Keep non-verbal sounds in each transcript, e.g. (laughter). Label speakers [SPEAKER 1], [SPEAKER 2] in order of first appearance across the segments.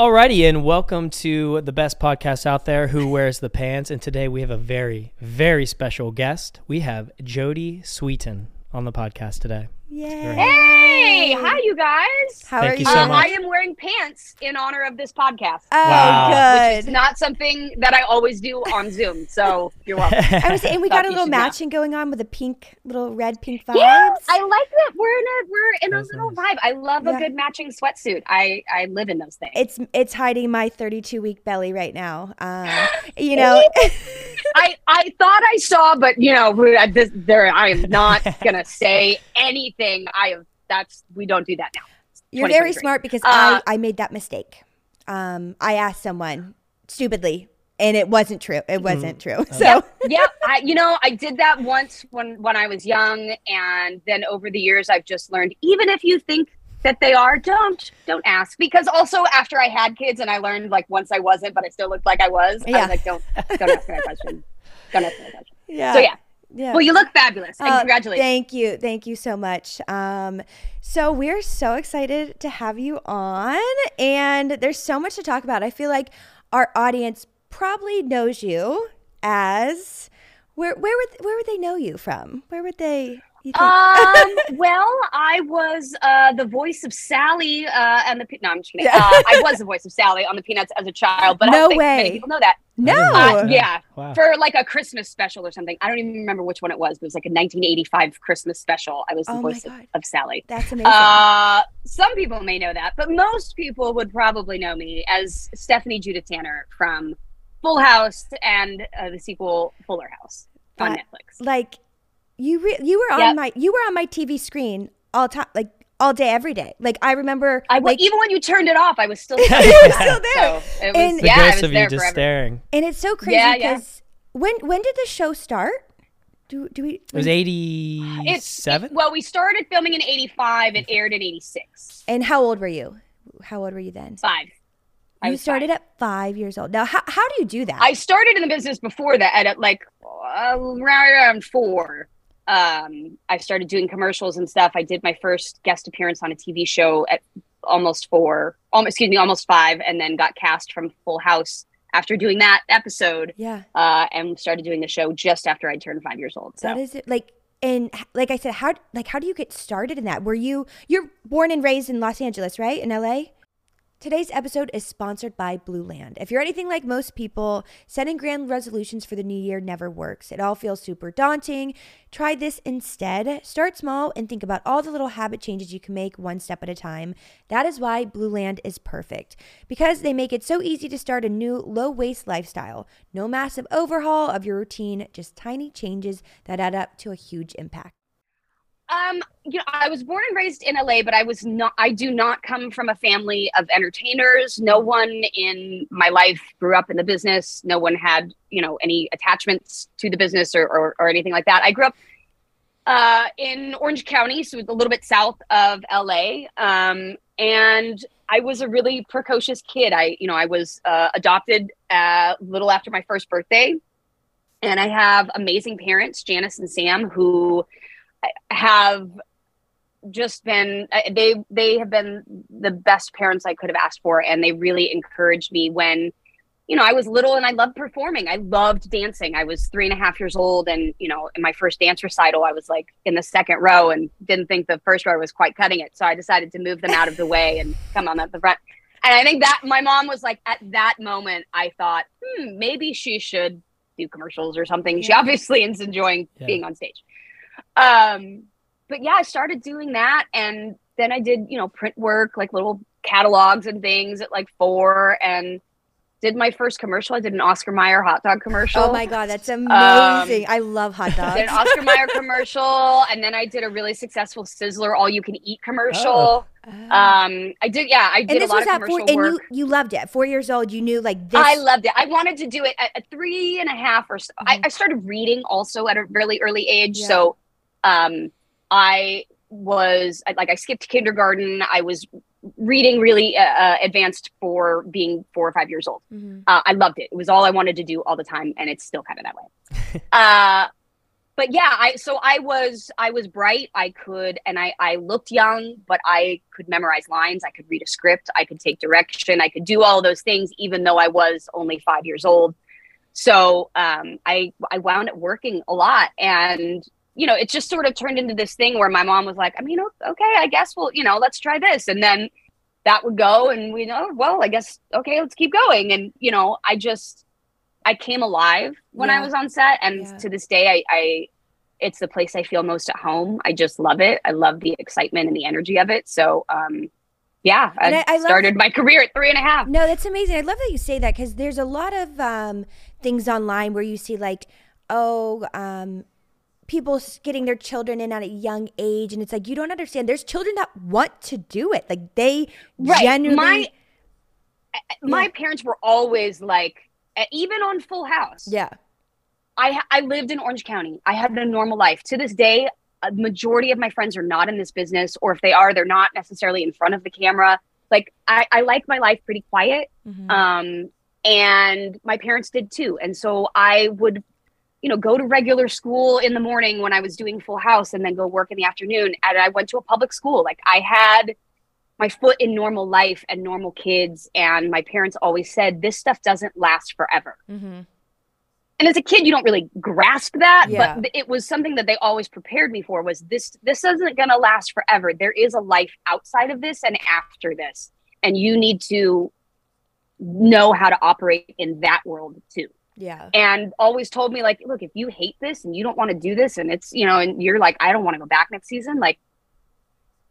[SPEAKER 1] Alrighty, and welcome to the best podcast out there, Who Wears the Pants. And today we have a very, very special guest. We have Jodie Sweetin on the podcast today.
[SPEAKER 2] Yay.
[SPEAKER 3] Hey, hi you guys.
[SPEAKER 2] How
[SPEAKER 1] Thank
[SPEAKER 2] are
[SPEAKER 1] you
[SPEAKER 2] you?
[SPEAKER 1] so
[SPEAKER 3] Uh,
[SPEAKER 1] much.
[SPEAKER 3] I am wearing pants in honor of this podcast.
[SPEAKER 2] Oh,
[SPEAKER 1] Wow.
[SPEAKER 3] It's
[SPEAKER 2] good.
[SPEAKER 3] not something that I always do on Zoom, so you're welcome. (laughs)
[SPEAKER 2] I was saying we got a little
[SPEAKER 3] should know.
[SPEAKER 2] matching going on with a pink, little red pink vibes.
[SPEAKER 3] Yeah, I like that we're in a we're in a little
[SPEAKER 1] nice.
[SPEAKER 3] vibe. I love
[SPEAKER 2] Yeah.
[SPEAKER 3] a good matching sweatsuit. I I live in those things.
[SPEAKER 2] it's it's hiding my 32 week belly right now. Um, (gasps) you know, (laughs)
[SPEAKER 3] I I thought I saw, but you know, this, there I am not (laughs) gonna say anything. I have that's we don't do that now.
[SPEAKER 2] you're very smart because
[SPEAKER 3] Uh,
[SPEAKER 2] I I made that mistake. Um, I asked someone stupidly, and it wasn't true. It wasn't true. So
[SPEAKER 3] yeah, (laughs) yeah. I, you know, I did that once when when I was young, and then over the years, I've just learned even if you think that they are, don't don't ask. Because also after I had kids, and I learned like once I wasn't, but I still looked like I was. I
[SPEAKER 2] Yeah.
[SPEAKER 3] was like, don't don't ask me that question. Don't ask me that question. (laughs)
[SPEAKER 2] yeah,
[SPEAKER 3] So yeah.
[SPEAKER 2] Yeah.
[SPEAKER 3] Well, you look fabulous, and
[SPEAKER 2] Uh,
[SPEAKER 3] congratulations.
[SPEAKER 2] Thank you. Thank you so much. Um, so we're so excited to have you on, and there's so much to talk about. I feel like our audience probably knows you as where where would where would they know you from? Where would they? You think?
[SPEAKER 3] um, (laughs) well, I was uh, the voice of Sally uh, and the Pe- no, I'm just kidding.
[SPEAKER 2] Yeah.
[SPEAKER 3] Uh, I was the voice of Sally on the Peanuts as a child, but I
[SPEAKER 2] No
[SPEAKER 3] don't think many people know that.
[SPEAKER 2] no.
[SPEAKER 3] Uh, yeah,
[SPEAKER 1] Wow.
[SPEAKER 3] for like a Christmas special or something. I don't even remember which one it was. But it was like a 1985 Christmas special. I was the
[SPEAKER 2] Oh
[SPEAKER 3] voice of, of Sally.
[SPEAKER 2] That's amazing.
[SPEAKER 3] Uh, some people may know that, but most people would probably know me as Stephanie Judith Tanner from Full House and uh, the sequel Fuller House on Netflix.
[SPEAKER 2] like you re- you were on
[SPEAKER 3] Yep.
[SPEAKER 2] my you were on my TV screen all time like all day every day. Like I remember
[SPEAKER 3] I
[SPEAKER 2] like
[SPEAKER 3] even when you turned it off, I was still (laughs)
[SPEAKER 2] You
[SPEAKER 3] there.
[SPEAKER 2] were still there.
[SPEAKER 3] So it was,
[SPEAKER 2] And-
[SPEAKER 1] the
[SPEAKER 3] yeah, I
[SPEAKER 1] ghost
[SPEAKER 3] was
[SPEAKER 1] of you
[SPEAKER 3] there
[SPEAKER 1] just
[SPEAKER 3] forever.
[SPEAKER 1] staring.
[SPEAKER 2] and it's so crazy
[SPEAKER 3] Yeah, yeah.
[SPEAKER 2] because when when did the show start? Do do we
[SPEAKER 1] It was 87?
[SPEAKER 3] well, we started filming in '85. It aired in '86.
[SPEAKER 2] And how old were you? How old were you then?
[SPEAKER 3] Five.
[SPEAKER 2] You started
[SPEAKER 3] five.
[SPEAKER 2] at five years old. Now, how, how do you do that?
[SPEAKER 3] I started in the business before that at, like around, around four. Um, I started doing commercials and stuff. I did my first guest appearance on a TV show at almost four, almost excuse me, almost five, and then got cast from Full House after doing that episode,
[SPEAKER 2] yeah,
[SPEAKER 3] uh, and started doing the show just after I turned five years old. So
[SPEAKER 2] that is it. Like, and like I said, how like how do you get started in that? Were you you're born and raised in Los Angeles, right? In LA. Today's episode is sponsored by Blueland. If you're anything like most people, setting grand resolutions for the new year never works. It all feels super daunting. Try this instead. Start small and think about all the little habit changes you can make one step at a time. That is why Blueland is perfect because they make it so easy to start a new low waste lifestyle. No massive overhaul of your routine, just tiny changes that add up to a huge impact.
[SPEAKER 3] Um, you know, I was born and raised in LA, but I was not. I do not come from a family of entertainers. No one in my life grew up in the business. No one had, you know, any attachments to the business or or, or anything like that. I grew up uh, in Orange County, so a little bit south of LA. Um, and I was a really precocious kid. I, you know, I was uh, adopted a little after my first birthday, and I have amazing parents, Janice and Sam, who have just been uh, they they have been the best parents I could have asked for and they really encouraged me when you know I was little and I loved performing. I loved dancing. I was three and a half years old and you know in my first dance recital I was like in the second row and didn't think the first row was quite cutting it. So I decided to move them out of the way and come on at the front. And I think that my mom was like at that moment I thought hmm maybe she should do commercials or something. She obviously is enjoying
[SPEAKER 1] Yeah.
[SPEAKER 3] being on stage um but yeah i started doing that and then i did you know print work like little catalogs and things at like four and did my first commercial i did an oscar Mayer hot dog commercial
[SPEAKER 2] Oh my god, that's amazing! I love hot dogs.
[SPEAKER 3] did an oscar Mayer (laughs) commercial and then i did a really successful sizzler all you can eat commercial
[SPEAKER 2] Oh.
[SPEAKER 3] um i did yeah i did
[SPEAKER 2] and
[SPEAKER 3] a lot
[SPEAKER 2] was
[SPEAKER 3] of
[SPEAKER 2] at
[SPEAKER 3] commercial
[SPEAKER 2] four, and
[SPEAKER 3] work
[SPEAKER 2] you you loved it. Four years old, you knew like this.
[SPEAKER 3] I loved it. I wanted to do it at, at three and a half or so. I,
[SPEAKER 2] Mhm.
[SPEAKER 3] I started reading also at a really early age.
[SPEAKER 2] Yeah.
[SPEAKER 3] So um, I was like, I skipped kindergarten. I was reading really uh, uh, advanced for being four or five years old.
[SPEAKER 2] Mhm.
[SPEAKER 3] Uh, I loved it. It was all I wanted to do all the time. And it's still kind of that way. (laughs) uh, but yeah, I so I was I was bright. I could and I I looked young, but I could memorize lines. I could read a script. I could take direction. I could do all those things, even though I was only five years old. So um, I I wound up working a lot, and you know, it just sort of turned into this thing where my mom was like, I mean, okay, I guess we'll you know let's try this, and then that would go, and we know, well, I guess okay, let's keep going, and you know, I just I came alive when yeah. I was on set, and yeah. to this day, I, I it's the place I feel most at home. I just love it. I love the excitement and the energy of it. So, um, yeah, I, I, started my career at three and a half.
[SPEAKER 2] No, that's amazing. I love that you say that because there's a lot of um, things online where you see like, oh, um, people getting their children in at a young age, and it's like you don't understand. There's children that want to do it. Like they right. genuinely.
[SPEAKER 3] My, my yeah. parents were always like even on Full House.
[SPEAKER 2] Yeah.
[SPEAKER 3] I I lived in Orange County. I had a normal life. To this day, a majority of my friends are not in this business, or if they are, they're not necessarily in front of the camera. Like I, I like my life pretty quiet. Mm-hmm. Um, and my parents did too. And so I would, you know, go to regular school in the morning when I was doing Full House, and then go work in the afternoon. And I went to a public school. Like I had my foot in normal life and normal kids. And my parents always said, this stuff doesn't last forever. Mm-hmm. And as a kid, you don't really grasp that, yeah. but it was something that they always prepared me for was this, this isn't going to last forever. There is a life outside of this and after this. And you need to know how to operate in that world too.
[SPEAKER 2] Yeah.
[SPEAKER 3] And always told me like, look, if you hate this and you don't want to do this and it's, you know, and you're like, I don't want to go back next season, like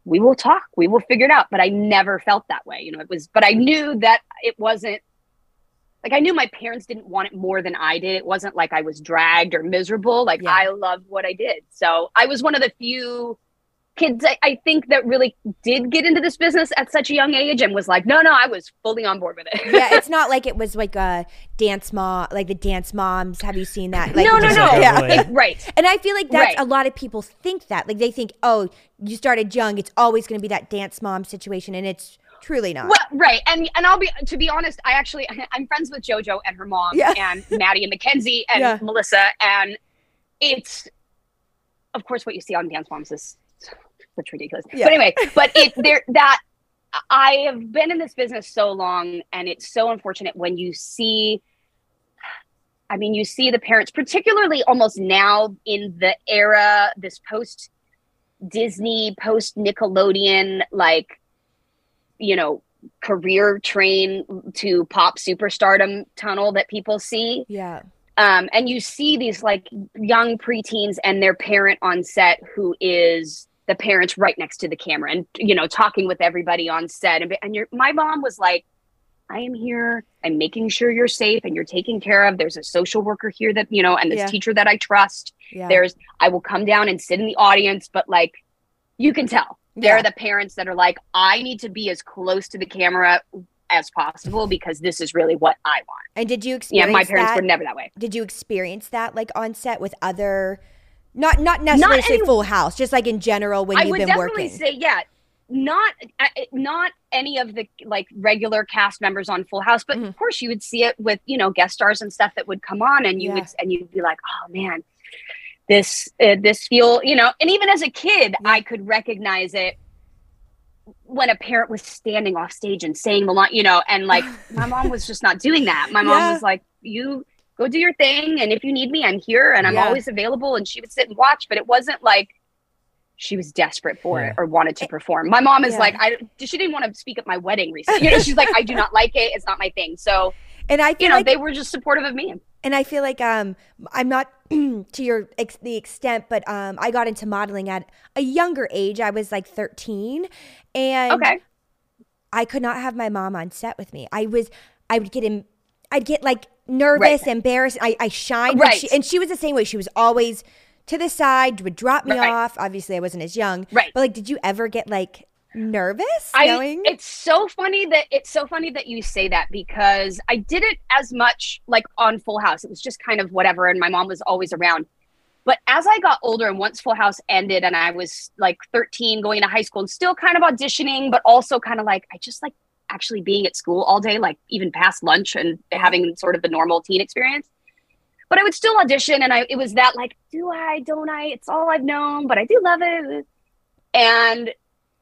[SPEAKER 3] we will talk we will figure it out but i never felt that way you know it was but i knew that it wasn't like i knew my parents didn't want it more than i did it wasn't like i was dragged or miserable like yeah. i loved what i did so i was one of the few kids I, I, think that really did get into this business at such a young age and was like no no i was fully on board with it.
[SPEAKER 2] Yeah it's (laughs) not like it was like a dance mom like the dance moms. Have you seen that? Like
[SPEAKER 3] no no no. yeah (laughs) right.
[SPEAKER 2] And i feel like that's right. a lot of people think that. Like they think oh you started young it's always going to be that dance mom situation and it's truly not.
[SPEAKER 3] Well right and and i'll be to be honest i actually (laughs) i'm friends with jojo and her mom yeah. and maddie and mackenzie and yeah. melissa and it's of course what you see on dance moms is it's ridiculous. Yeah. But anyway, but (laughs) it there that I have been in this business so long, and it's so unfortunate when you see. I mean, you see the parents, particularly almost now in the era, this post Disney, post Nickelodeon, like, you know, career train to pop superstardom tunnel that people see.
[SPEAKER 2] Yeah.
[SPEAKER 3] Um, and you see these like young preteens and their parent on set who is the parents right next to the camera and you know talking with everybody on set and, and your my mom was like i am here i'm making sure you're safe and you're taken care of there's a social worker here that you know and this yeah. teacher that i trust yeah. there's i will come down and sit in the audience but like you can tell yeah. they're the parents that are like i need to be as close to the camera as possible because this is really what i want
[SPEAKER 2] and did you experience
[SPEAKER 3] yeah my parents
[SPEAKER 2] that?
[SPEAKER 3] were never that way
[SPEAKER 2] did you experience that like on set with other not not necessarily not any, Full House, just like in general when I you've been working. I would definitely
[SPEAKER 3] say yeah. Not not any of the like regular cast members on Full House, but mm-hmm. of course you would see it with you know guest stars and stuff that would come on, and you yeah. would and you'd be like, oh man, this uh, this feel you know. And even as a kid, yeah. I could recognize it when a parent was standing off stage and saying the line, you know, and like my mom was just not doing that. My mom (laughs) yeah. was like, you go do your thing. And if you need me, I'm here and I'm yeah. always available. And she would sit and watch, but it wasn't like she was desperate for yeah. it or wanted to perform. My mom is yeah. like, I, she didn't want to speak at my wedding recently. You know, she's like, I do not like it. It's not my thing. So, (laughs)
[SPEAKER 2] and I,
[SPEAKER 3] you know, like, they were just supportive of me.
[SPEAKER 2] And I feel like um, I'm not (clears throat) to your ex- the extent, but um, I got into modeling at a younger age. I was like 13, and
[SPEAKER 3] okay.
[SPEAKER 2] I could not have my mom on set with me. I was, I would get him, I'd get like nervous, right. embarrassed. I, I shined. Right. She, and she was the same way. She was always to the side, would drop me right. off. Obviously, I wasn't as young.
[SPEAKER 3] Right.
[SPEAKER 2] But like, did you ever get like nervous
[SPEAKER 3] I, knowing? It's so funny that it's so funny that you say that because I did it as much like on Full House. It was just kind of whatever. And my mom was always around. But as I got older and once Full House ended and I was like 13 going to high school and still kind of auditioning, but also kind of like, I just like actually being at school all day, like even past lunch and having sort of the normal teen experience. but I would still audition, and I it was that like, do I, don't I? It's all I've known, but I do love it. And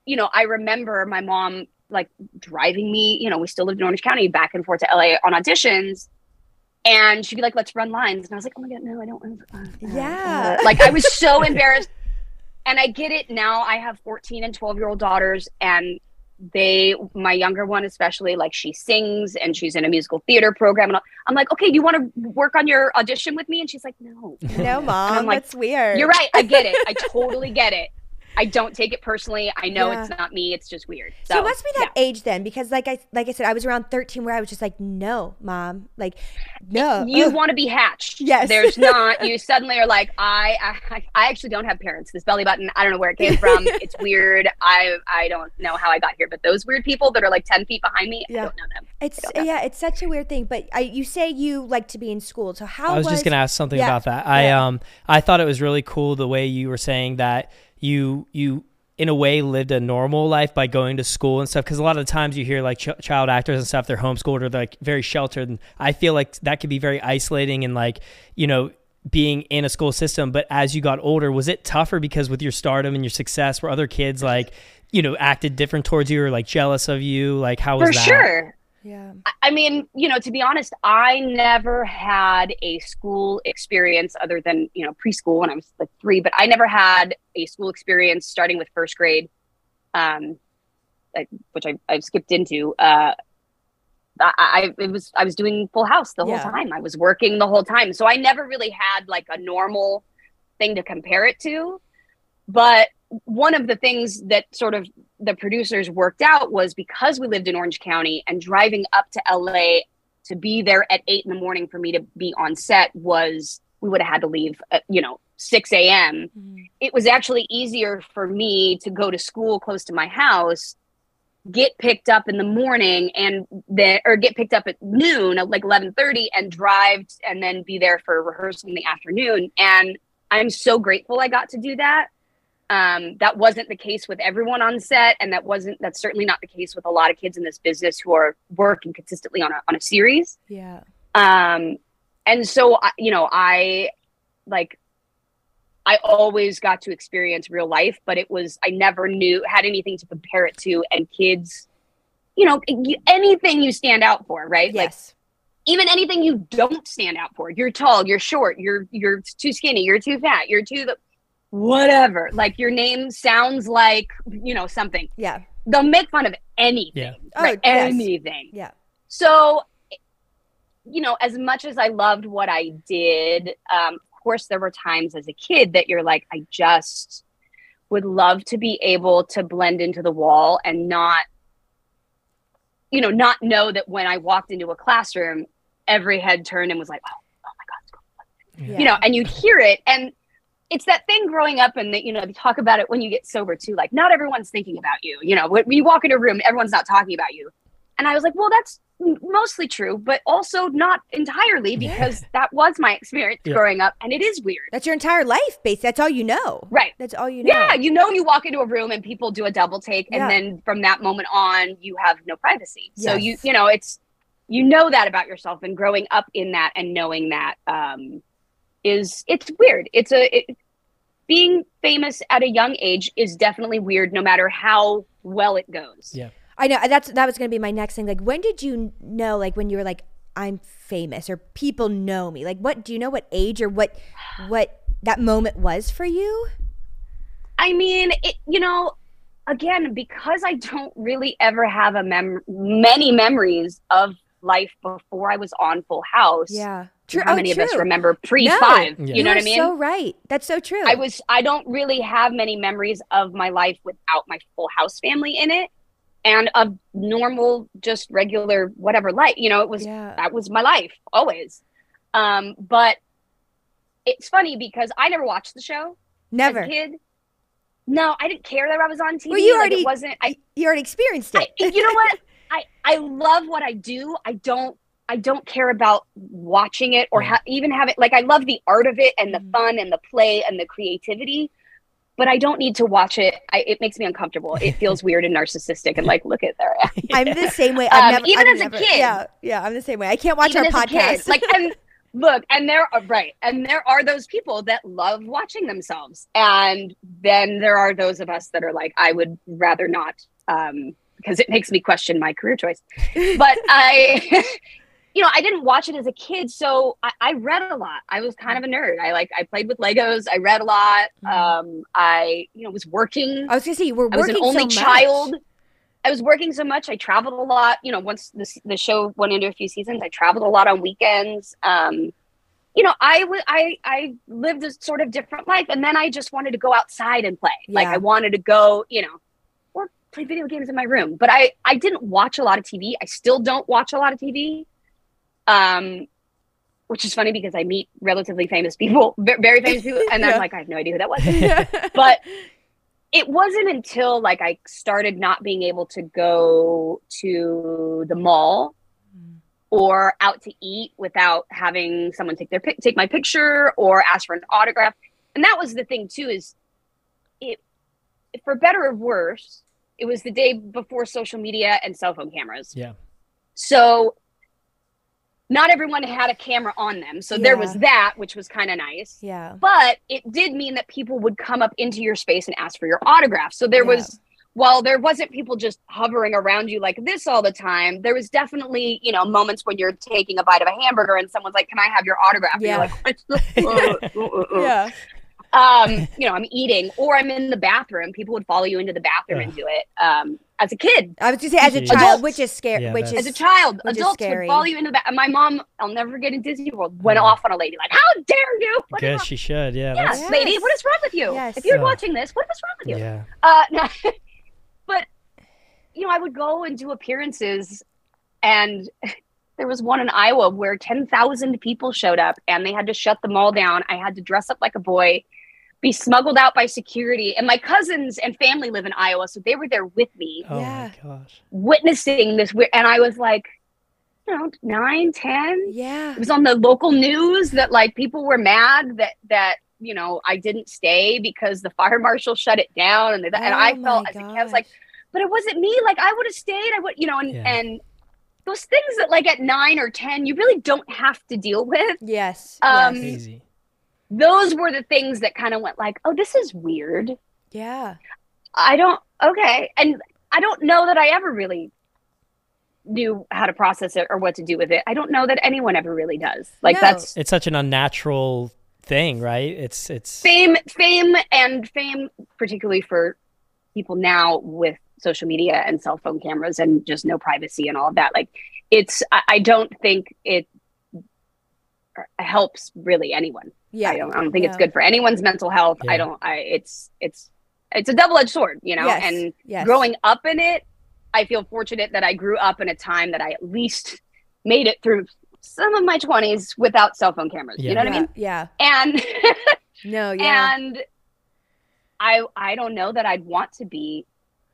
[SPEAKER 3] you know, I remember my mom like driving me. You know, we still lived in Orange County, back and forth to LA on auditions. And she'd be like, "Let's run lines," and I was like, "Oh my god, no, I don't." want to- uh,
[SPEAKER 2] Yeah.
[SPEAKER 3] uh." like I was so (laughs) embarrassed. And I get it now. I have 14 and 12 year old daughters, and they, my younger one especially, like she sings and she's in a musical theater program. And all- I'm like, okay, do you want to work on your audition with me? And she's like, no.
[SPEAKER 2] No, mom,
[SPEAKER 3] I'm like,
[SPEAKER 2] that's weird.
[SPEAKER 3] You're right. I get it. I totally get it. I don't take it personally. I know
[SPEAKER 2] Yeah.
[SPEAKER 3] it's not me. It's just weird. So,
[SPEAKER 2] So, it must be that
[SPEAKER 3] yeah.
[SPEAKER 2] age then, because like I like I said, I was around thirteen where I was just like, no, mom, like, no.
[SPEAKER 3] you
[SPEAKER 2] ugh.
[SPEAKER 3] want to be hatched.
[SPEAKER 2] Yes.
[SPEAKER 3] There's (laughs) not. You suddenly are like, I, I, I actually don't have parents. This belly button, I don't know where it came from. (laughs) it's weird. I, I don't know how I got here. But those weird people that are like ten feet behind me,
[SPEAKER 2] Yeah.
[SPEAKER 3] I don't know them.
[SPEAKER 2] It's
[SPEAKER 3] know.
[SPEAKER 2] yeah, it's such a weird thing. But I, you say you like to be in school, so how
[SPEAKER 1] I was, just gonna ask something
[SPEAKER 2] yeah,
[SPEAKER 1] about that. I um I thought it was really cool the way you were saying that you you in a way lived a normal life by going to school and stuff because a lot of the times you hear like ch- child actors and stuff they're homeschooled or they're like very sheltered and I feel like that could be very isolating and like you know being in a school system. But as you got older was it tougher because with your stardom and your success were other kids like you know acted different towards you or like jealous of you? Like how was
[SPEAKER 3] For
[SPEAKER 1] that?
[SPEAKER 3] sure.
[SPEAKER 2] Yeah.
[SPEAKER 3] I- mean, you know, to be honest, I never had a school experience other than, you know, preschool when I was like three, but I never had a school experience starting with first grade, um, which I, I skipped into. Uh, I, I it was I was doing Full House the
[SPEAKER 2] Yeah.
[SPEAKER 3] whole time. I was working the whole time, so I never really had like a normal thing to compare it to. But one of the things that sort of the producers worked out was because we lived in Orange County and driving up to LA to be there at eight in the morning for me to be on set was we would have had to leave at, you know 6 a.m mm-hmm. it was actually easier for me to go to school close to my house get picked up in the morning and then or get picked up at noon at like 11:30 and drive and then be there for rehearsal in the afternoon. And I'm so grateful I got to do that um, that wasn't the case with everyone on set and that wasn't that's certainly not the case with a lot of kids in this business who are working consistently on a, on a series
[SPEAKER 2] Yeah.
[SPEAKER 3] um and so I- you know i like i always got to experience real life but it was i never knew had anything to compare it to and kids you know anything you stand out for right like
[SPEAKER 2] Yes.
[SPEAKER 3] even anything you don't stand out for you're tall you're short you're you're too skinny you're too fat you're too the whatever like your name sounds like you know something
[SPEAKER 2] yeah.
[SPEAKER 3] they'll make fun of anything
[SPEAKER 1] Yeah.
[SPEAKER 2] Oh,
[SPEAKER 3] right
[SPEAKER 2] yes.
[SPEAKER 3] anything
[SPEAKER 2] Yeah.
[SPEAKER 3] so, you know, as much as I loved what I did, um, of course, there were times as a kid that you're like, I just would love to be able to blend into the wall and not, you know, not know that when I walked into a classroom, every head turned and was like, oh, oh my God.
[SPEAKER 2] Yeah.
[SPEAKER 3] you know, and you'd hear it. And it's that thing growing up and that, you know, they talk about it when you get sober too. Like, not everyone's thinking about you. You know, when you walk into a room, everyone's not talking about you. And I was like, well, that's mostly true, but also not entirely because that was my experience
[SPEAKER 1] Yeah.
[SPEAKER 3] growing up. And it is weird.
[SPEAKER 2] That's your entire life, base. That's all you know.
[SPEAKER 3] Right.
[SPEAKER 2] That's all you know.
[SPEAKER 3] Yeah. You know, you walk into a room and people do a double take. And
[SPEAKER 2] Yeah.
[SPEAKER 3] then from that moment on, you have no privacy. So you, you know, it's, you know that about yourself and growing up in that and knowing that um, is it's weird. It's a it, being famous at a young age is definitely weird, no matter how well it goes.
[SPEAKER 1] Yeah.
[SPEAKER 2] I know that's that was going to be my next thing. Like, when did you know? Like, when you were like, I'm famous or people know me. Like, what do you know? What age or what what that moment was for you?
[SPEAKER 3] I mean, it, you know, again, because I don't really ever have a mem many memories of life before I was on Full House.
[SPEAKER 2] Yeah, true.
[SPEAKER 3] How
[SPEAKER 2] oh,
[SPEAKER 3] many of us remember pre
[SPEAKER 2] No.
[SPEAKER 3] five?
[SPEAKER 1] Yeah.
[SPEAKER 3] You know what I mean?
[SPEAKER 2] So right. That's so true.
[SPEAKER 3] I was I don't really have many memories of my life without my full house family in it and of normal just regular whatever life you know it was
[SPEAKER 2] Yeah.
[SPEAKER 3] that was my life always um but it's funny because I never watched the show
[SPEAKER 2] never.
[SPEAKER 3] as a kid no I didn't care that I was on TV
[SPEAKER 2] Well, you
[SPEAKER 3] like,
[SPEAKER 2] already-
[SPEAKER 3] it wasn't I,
[SPEAKER 2] You already experienced
[SPEAKER 3] I
[SPEAKER 2] it.
[SPEAKER 3] you know what (laughs) I I love what I do I don't I don't care about watching it or ha- even have it like I love the art of it and the
[SPEAKER 2] Mhm.
[SPEAKER 3] fun and the play and the creativity, but I don't need to watch it. I, it makes me uncomfortable. It (laughs) feels weird and narcissistic and like, look at am. (laughs)
[SPEAKER 2] I'm the same way. I've
[SPEAKER 3] Um,
[SPEAKER 2] never,
[SPEAKER 3] even
[SPEAKER 2] I've
[SPEAKER 3] as a kid.
[SPEAKER 2] Yeah, yeah. I'm the same way. I can't watch
[SPEAKER 3] Even
[SPEAKER 2] our
[SPEAKER 3] kid,
[SPEAKER 2] podcast.
[SPEAKER 3] like, (laughs) and Look, and there are right, and there are those people that love watching themselves, and then there are those of us that are like, I would rather not, um, because it makes me question my career choice. But I, you know, I didn't watch it as a kid, so I, I read a lot. I was kind of a nerd. I like I played with Legos. I read a lot.
[SPEAKER 2] Mhm.
[SPEAKER 3] Um, I, you know, was working.
[SPEAKER 2] I was gonna say you were
[SPEAKER 3] I was an only
[SPEAKER 2] so much.
[SPEAKER 3] child. I was working so much. I traveled a lot. You know, once the the show went into a few seasons, I traveled a lot on weekends. Um, you know, I was I I lived a sort of different life, and then I just wanted to go outside and play. Like I wanted to go, you know, or play video games in my room. But I I didn't watch a lot of TV. I still don't watch a lot of TV. Um, which is funny because I meet relatively famous people, (laughs) very famous people, and
[SPEAKER 2] Yeah.
[SPEAKER 3] I'm like, I have no idea who that was (laughs) but it wasn't until like I started not being able to go to the mall or out to eat without having someone take their pic- take my picture or ask for an autograph. And that was the thing too is it for better or worse, it was the day before social media and cell phone cameras.
[SPEAKER 1] Yeah.
[SPEAKER 3] So not everyone had a camera on them. So there was that, which was kind of nice
[SPEAKER 2] yeah.
[SPEAKER 3] but it did mean that people would come up into your space and ask for your autograph. So there
[SPEAKER 2] Yeah.
[SPEAKER 3] was, while there wasn't people just hovering around you like this all the time, there was definitely, you know, moments when you're taking a bite of a hamburger and someone's like, "Can I have your autograph?" And
[SPEAKER 2] Yeah.
[SPEAKER 3] you're like, uh, uh, uh, uh.
[SPEAKER 2] Yeah.
[SPEAKER 3] um, you know, I'm eating or I'm in the bathroom. People would follow you into the bathroom and do it. Um, as a kid,
[SPEAKER 2] I was gonna say as a
[SPEAKER 1] Yeah.
[SPEAKER 2] child,
[SPEAKER 3] Adults.
[SPEAKER 2] which is scary.
[SPEAKER 1] Yeah,
[SPEAKER 2] which is
[SPEAKER 3] as a child,
[SPEAKER 2] which is
[SPEAKER 3] adults would
[SPEAKER 2] scary.
[SPEAKER 3] follow you into the bathroom. My mom, I'll never get in Disney World, went
[SPEAKER 1] Mhm.
[SPEAKER 3] off on a lady like, "How dare you?" What is
[SPEAKER 1] Good,
[SPEAKER 3] wrong-
[SPEAKER 1] she should. Yeah.
[SPEAKER 3] Yes,
[SPEAKER 1] that's-
[SPEAKER 3] lady, what is wrong with you?
[SPEAKER 2] Yes.
[SPEAKER 3] If you're
[SPEAKER 1] Yeah.
[SPEAKER 3] watching this, what is wrong with you?
[SPEAKER 1] Yeah.
[SPEAKER 3] Uh, no, (laughs) but you know, I would go and do appearances, and (laughs) there was one in Iowa where ten thousand people showed up, and they had to shut the mall down. I had to dress up like a boy, be smuggled out by security, and my cousins and family live in Iowa, so they were there with me,
[SPEAKER 1] Oh
[SPEAKER 2] Yeah.
[SPEAKER 1] my gosh.
[SPEAKER 3] witnessing this. weird And I was like, you know, nine, ten.
[SPEAKER 2] yeah.
[SPEAKER 3] It was on the local news that like people were mad that that you know I didn't stay because the fire (laughs) marshal shut it down, and, they, and I
[SPEAKER 2] Oh
[SPEAKER 3] felt
[SPEAKER 2] my
[SPEAKER 3] as a kid, I was like, but it wasn't me. Like I would have stayed. I would, you know, and
[SPEAKER 1] Yeah.
[SPEAKER 3] and those things that like at nine or ten you really don't have to deal with.
[SPEAKER 2] yes.
[SPEAKER 3] Um,
[SPEAKER 2] yes.
[SPEAKER 1] Easy.
[SPEAKER 3] Those were the things that kind of went like, oh, this is weird.
[SPEAKER 2] Yeah.
[SPEAKER 3] I don't okay, and I don't know that I ever really knew how to process it or what to do with it. I don't know that anyone ever really does. Like
[SPEAKER 2] No.
[SPEAKER 3] that's
[SPEAKER 1] It's such an unnatural thing, right? It's it's
[SPEAKER 3] fame fame and fame particularly for people now with social media and cell phone cameras and just no privacy and all of that like it's i, I don't think it uh, helps really anyone
[SPEAKER 2] Yeah.
[SPEAKER 3] i don't, I don't think it's good for anyone's mental health i don't i it's it's it's a double-edged sword you know
[SPEAKER 2] Yes.
[SPEAKER 3] and
[SPEAKER 2] Yes.
[SPEAKER 3] growing up in it i feel fortunate that i grew up in a time that i at least made it through some of my 20s without cell phone cameras
[SPEAKER 1] Yeah.
[SPEAKER 3] you know what
[SPEAKER 2] yeah.
[SPEAKER 3] i mean
[SPEAKER 2] Yeah.
[SPEAKER 3] and (laughs)
[SPEAKER 2] No. Yeah.
[SPEAKER 3] and I I don't know that I'd want to be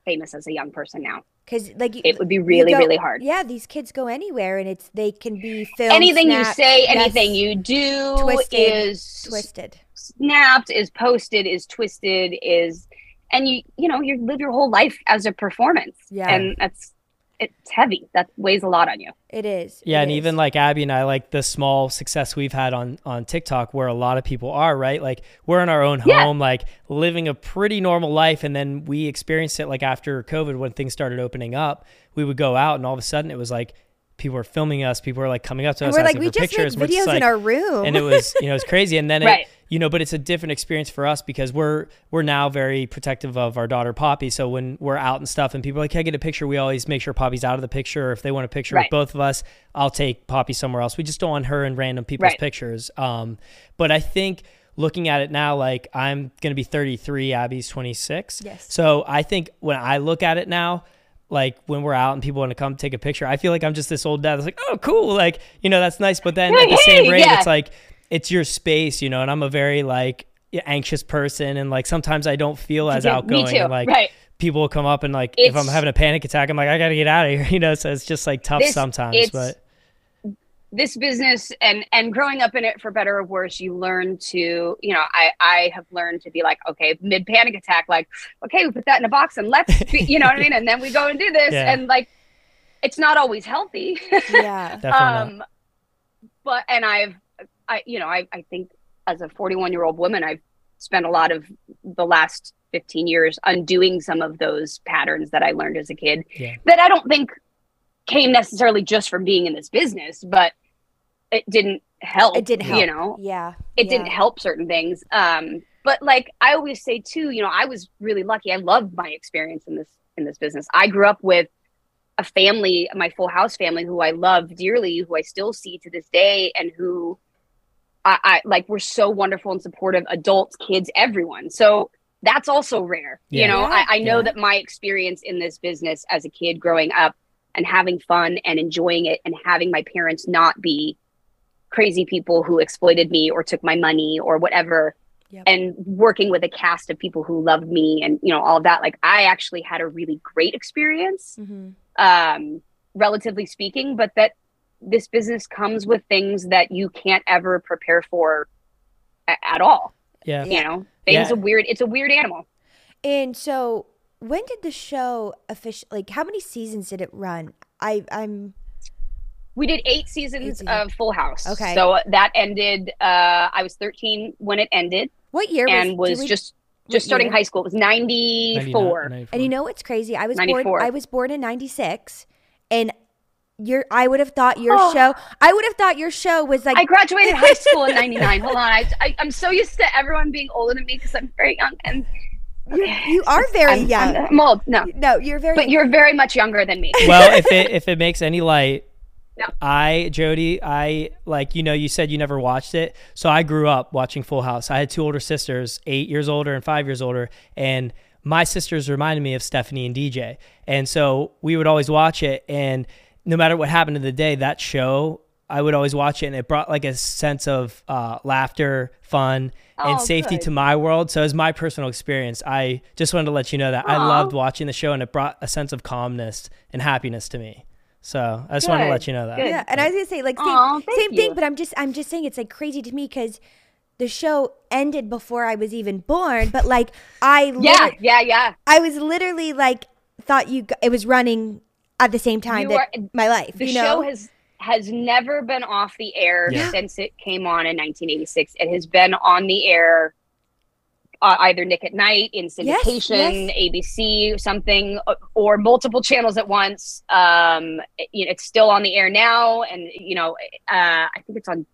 [SPEAKER 3] famous as a young person now.
[SPEAKER 2] Because like you,
[SPEAKER 3] It would be really
[SPEAKER 2] go-
[SPEAKER 3] really hard.
[SPEAKER 2] Yeah, these kids go anywhere, and it's they can be filmed.
[SPEAKER 3] anything you
[SPEAKER 2] snapped,
[SPEAKER 3] say,
[SPEAKER 2] yes,
[SPEAKER 3] anything you do
[SPEAKER 2] Twisted,
[SPEAKER 3] is
[SPEAKER 2] twisted.
[SPEAKER 3] snapped, is posted, is twisted, is and you you know you live your whole life as a performance.
[SPEAKER 2] Yeah.
[SPEAKER 3] and that's it's heavy. That weighs a lot on you.
[SPEAKER 2] It is.
[SPEAKER 1] Yeah,
[SPEAKER 2] it
[SPEAKER 1] and
[SPEAKER 2] is.
[SPEAKER 1] even like Abbie and I, like the small success we've had on on TikTok, where a lot of people are, right? Like we're in our own
[SPEAKER 3] Yeah.
[SPEAKER 1] home, like living a pretty normal life, and then we experienced it like after COVID when things started opening up. We would go out, and all of a sudden it was like people were filming us, people were like coming up to
[SPEAKER 2] And
[SPEAKER 1] us
[SPEAKER 2] we're like, we just
[SPEAKER 1] pictures.
[SPEAKER 2] videos
[SPEAKER 1] like,
[SPEAKER 2] in our room.
[SPEAKER 1] and it was you know it's crazy and then it, (laughs) you know but it's a different experience for us because we're we're now very protective of our daughter poppy so when we're out and stuff and people are like can i get a picture we always make sure poppy's out of the picture or if they want a picture
[SPEAKER 3] Right.
[SPEAKER 1] with both of us i'll take poppy somewhere else we just don't want her in random people's
[SPEAKER 3] Right.
[SPEAKER 1] pictures um but i think looking at it now like i'm gonna be 33 abbie's 26
[SPEAKER 2] Yes.
[SPEAKER 1] so i think when i look at it now like when we're out and people want to come take a picture, I feel like I'm just this old dad that's like, oh, cool, like you know that's nice. But then at the same
[SPEAKER 3] Hey,
[SPEAKER 1] rate,
[SPEAKER 3] yeah.
[SPEAKER 1] it's like it's your space, you know. And I'm a very like anxious person, and like sometimes I don't feel as
[SPEAKER 3] Me
[SPEAKER 1] outgoing.
[SPEAKER 3] too.
[SPEAKER 1] And, like
[SPEAKER 3] right.
[SPEAKER 1] people will come up and like if I'm having a panic attack, I'm like I gotta get out of here, (laughs) you know. So it's just like tough sometimes, but
[SPEAKER 3] this business and and growing up in it for better or worse you learn to you know i i have learned to be like okay mid panic attack like okay we put that in a box and let's be, you know what i mean and then we go and do this
[SPEAKER 1] Yeah.
[SPEAKER 3] and like it's not always healthy
[SPEAKER 2] yeah. (laughs)
[SPEAKER 1] definitely not.
[SPEAKER 3] um but and i've I, you know, I, I think as a 41 year old woman, I've spent a lot of the last 15 years undoing some of those patterns that I learned as a kid
[SPEAKER 1] Yeah.
[SPEAKER 3] that I don't think came necessarily just from being in this business, but it didn't help.
[SPEAKER 2] It didn't help.
[SPEAKER 3] You know,
[SPEAKER 2] Yeah.
[SPEAKER 3] it
[SPEAKER 2] yeah.
[SPEAKER 3] didn't help certain things. Um, but like I always say too, you know, I was really lucky. I loved my experience in this in this business. I grew up with a family, my full house family, who I love dearly, who I still see to this day, and who I, I like were so wonderful and supportive, adults, kids, everyone. So that's also rare.
[SPEAKER 1] Yeah.
[SPEAKER 3] You know,
[SPEAKER 2] Yeah.
[SPEAKER 3] I, I know
[SPEAKER 2] Yeah.
[SPEAKER 3] that my experience in this business as a kid growing up and having fun and enjoying it and having my parents not be crazy people who exploited me or took my money or whatever
[SPEAKER 2] Yep.
[SPEAKER 3] and working with a cast of people who loved me and you know all of that like i actually had a really great experience
[SPEAKER 2] Mhm.
[SPEAKER 3] um relatively speaking but that this business comes with things that you can't ever prepare for a- at all
[SPEAKER 1] Yeah.
[SPEAKER 3] you know things
[SPEAKER 1] Yeah.
[SPEAKER 3] a weird it's a weird animal
[SPEAKER 2] And so, when did the show officially? Like, how many seasons did it run? I I'm
[SPEAKER 3] we did eight seasons
[SPEAKER 2] seasons.
[SPEAKER 3] of full house
[SPEAKER 2] Okay.
[SPEAKER 3] so that ended uh i was 13 when it ended
[SPEAKER 2] what year
[SPEAKER 3] and
[SPEAKER 2] was?
[SPEAKER 3] was
[SPEAKER 2] we-
[SPEAKER 3] just just starting
[SPEAKER 2] year?
[SPEAKER 3] high school it was 94
[SPEAKER 2] And you know what's crazy? I was born. I was born in '96, and your I would have thought your
[SPEAKER 3] Oh.
[SPEAKER 2] show. I would have thought your show was like
[SPEAKER 3] I graduated high school in (laughs) '99. Hold on, I, I I'm so used to everyone being older than me because I'm very young and
[SPEAKER 2] you, you are very
[SPEAKER 3] I'm,
[SPEAKER 2] young.
[SPEAKER 3] I'm, I'm old. No,
[SPEAKER 2] no, you're very.
[SPEAKER 3] but you're very much younger than me.
[SPEAKER 1] well, if it (laughs) if it makes any light,
[SPEAKER 3] No.
[SPEAKER 1] I Jodie, I like you know you said you never watched it, so I grew up watching Full House. I had two older sisters, eight years older and five years older, and my sisters reminded me of Stephanie and DJ, and so we would always watch it, and no matter what happened in the day, that show. I would always watch it, and it brought like a sense of uh, laughter, fun, and
[SPEAKER 3] Oh,
[SPEAKER 1] safety
[SPEAKER 3] good.
[SPEAKER 1] to my world. So, as my personal experience, I just wanted to let you know that I loved watching the show, and it brought a sense of calmness and happiness to me. So I just want to let you know that.
[SPEAKER 3] Good.
[SPEAKER 2] yeah, and I was gonna say like same,
[SPEAKER 3] Aw, thank
[SPEAKER 2] same thing, but I'm just I'm just saying it's like crazy to me because the show ended before I was even born. But like I
[SPEAKER 3] Yeah, yeah, yeah.
[SPEAKER 2] I was literally like thought you it was running at the same time
[SPEAKER 3] You
[SPEAKER 2] that
[SPEAKER 3] are-
[SPEAKER 2] my life.
[SPEAKER 3] The
[SPEAKER 2] you
[SPEAKER 3] show has has never been off the air
[SPEAKER 1] Yeah.
[SPEAKER 3] since it came on in 1986. It has been on the air. Uh, either Nick at Night in
[SPEAKER 2] Yes,
[SPEAKER 3] syndication, ABC, something, uh, or multiple channels at once. Um, it- it's still on the air now, and you know, uh, I think it's on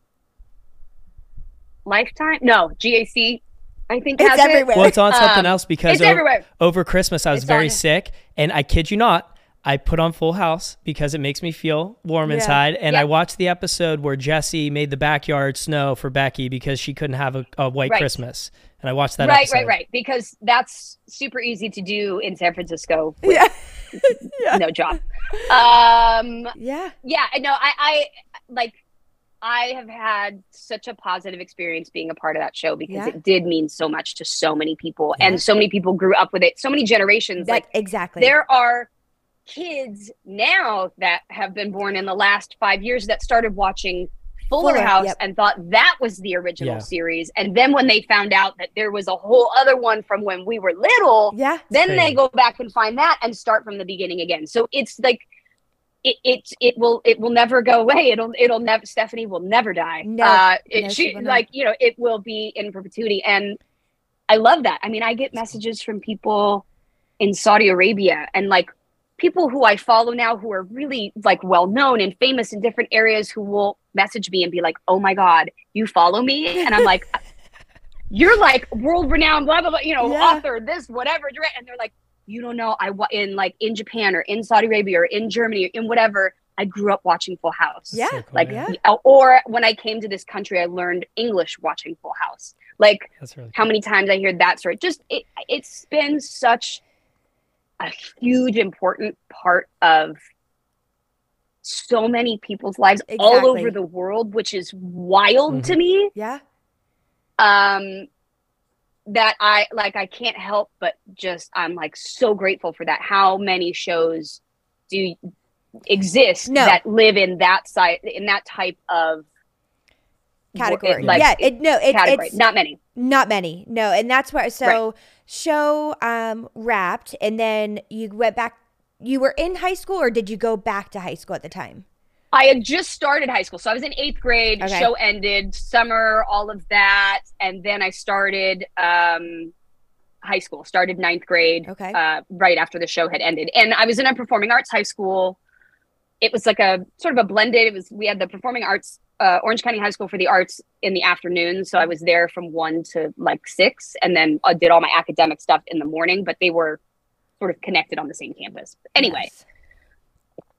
[SPEAKER 3] Lifetime. No, GAC. I think
[SPEAKER 2] It's
[SPEAKER 3] has
[SPEAKER 2] everywhere.
[SPEAKER 1] Well, it's on something
[SPEAKER 3] Um,
[SPEAKER 1] else because
[SPEAKER 3] It's
[SPEAKER 1] o-
[SPEAKER 3] everywhere.
[SPEAKER 1] over Christmas I was
[SPEAKER 3] It's
[SPEAKER 1] very
[SPEAKER 3] on-
[SPEAKER 1] sick, and I kid you not, I put on Full House because it makes me feel warm
[SPEAKER 2] Yeah.
[SPEAKER 1] inside, and I watched the episode where Jesse made the backyard snow for Becky because she couldn't have a, a white
[SPEAKER 3] Right.
[SPEAKER 1] Christmas, and I watched that.
[SPEAKER 3] right,
[SPEAKER 1] episode.
[SPEAKER 3] right, right. Right. Because that's super easy to do in San Francisco. (laughs) With (laughs)
[SPEAKER 2] yeah,
[SPEAKER 3] No job. Um,
[SPEAKER 2] yeah,
[SPEAKER 3] yeah, no, I, I like. I have had such a positive experience being a part of that show because
[SPEAKER 2] Yeah.
[SPEAKER 3] it did mean so much to so many people,
[SPEAKER 2] Yeah.
[SPEAKER 3] and so many people grew up with it. So many generations.
[SPEAKER 2] that
[SPEAKER 3] like
[SPEAKER 2] exactly.
[SPEAKER 3] there are kids now that have been born in the last five years that started watching Fuller,
[SPEAKER 2] Fuller,
[SPEAKER 3] House
[SPEAKER 2] yep.
[SPEAKER 3] and thought that was the original
[SPEAKER 1] Yeah.
[SPEAKER 3] series. And then when they found out that there was a whole other one from when we were little,
[SPEAKER 2] yeah,
[SPEAKER 3] then
[SPEAKER 1] crazy.
[SPEAKER 3] they go back and find that and start from the beginning again. So it's like it it, it will it will never go away. It'll it'll never Stephanie will never die.
[SPEAKER 2] No.
[SPEAKER 3] uh, it,
[SPEAKER 2] No,
[SPEAKER 3] she,
[SPEAKER 2] she
[SPEAKER 3] like you know it will be in perpetuity. And I love that. I mean, I get messages from people in Saudi Arabia and like people who I follow now who are really like well known and famous in different areas who will message me and be like, "Oh my god, you follow me?" And I'm like. (laughs) You're like world renowned, blah blah blah. You know,
[SPEAKER 2] Yeah.
[SPEAKER 3] author, this, whatever. And they're like, you don't know. I in like in Japan or in Saudi Arabia or in Germany or in whatever. I grew up watching Full House.
[SPEAKER 2] yeah,
[SPEAKER 1] So cool,
[SPEAKER 3] Like,
[SPEAKER 1] yeah.
[SPEAKER 2] yeah.
[SPEAKER 3] or when I came to this country, I learned English watching Full House. Like,
[SPEAKER 1] That's really
[SPEAKER 3] how many times I hear that story. Just it, it's been such a huge, important part of so many people's lives all over the world, which is wild to
[SPEAKER 1] Mhm.
[SPEAKER 3] me.
[SPEAKER 2] yeah.
[SPEAKER 3] Um, that I like, I can't help but just I'm like so grateful for that. How many shows do exist
[SPEAKER 2] No.
[SPEAKER 3] that live in that side in that type of
[SPEAKER 2] category.
[SPEAKER 3] like
[SPEAKER 2] yeah, it, no, it,
[SPEAKER 3] category?
[SPEAKER 2] it's
[SPEAKER 3] Not many.
[SPEAKER 2] not many. No, and that's where so show um wrapped, and then you went back. You were in high school, or did you go back to high school at the time?
[SPEAKER 3] I had just started high school. So I was in eighth grade,
[SPEAKER 2] Okay.
[SPEAKER 3] show ended, summer, all of that. And then I started um, high school, started ninth grade
[SPEAKER 2] Okay.
[SPEAKER 3] uh, right after the show had ended. And I was in a performing arts high school. It was like a sort of a blended, it was, we had the performing arts, uh, Orange County High School for the Arts in the afternoon. So I was there from one to like six and then I did all my academic stuff in the morning, but they were sort of connected on the same campus. Anyway
[SPEAKER 2] Nice.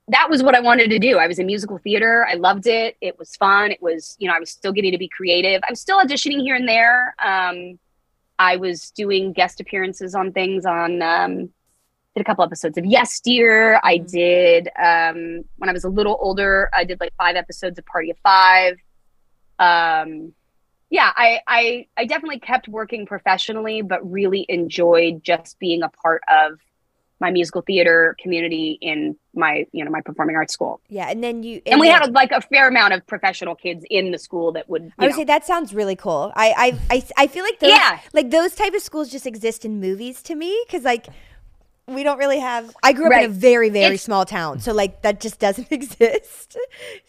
[SPEAKER 3] that was what I wanted to do. I was in musical theater. I loved it. It was fun. It was, you know, I was still getting to be creative. I'm still auditioning here and there. Um, I was doing guest appearances on things on, um, did a couple episodes of Yes Dear. I
[SPEAKER 2] Mhm.
[SPEAKER 3] did, um, when I was a little older, I did like five episodes of Party of Five. Um, yeah, I, I, I definitely kept working professionally, but really enjoyed just being a part of my musical theater community in my you know my performing arts school
[SPEAKER 2] Yeah, and then you
[SPEAKER 3] and we
[SPEAKER 2] then-
[SPEAKER 3] had like a fair amount of professional kids in the school that would you
[SPEAKER 2] I would
[SPEAKER 3] know-
[SPEAKER 2] say that sounds really cool. I I I, I feel like those
[SPEAKER 3] Yeah.
[SPEAKER 2] like those type of schools just exist in movies to me because like we don't really have. I grew up in a very very
[SPEAKER 3] It's-
[SPEAKER 2] small town, so like that just doesn't (laughs) exist.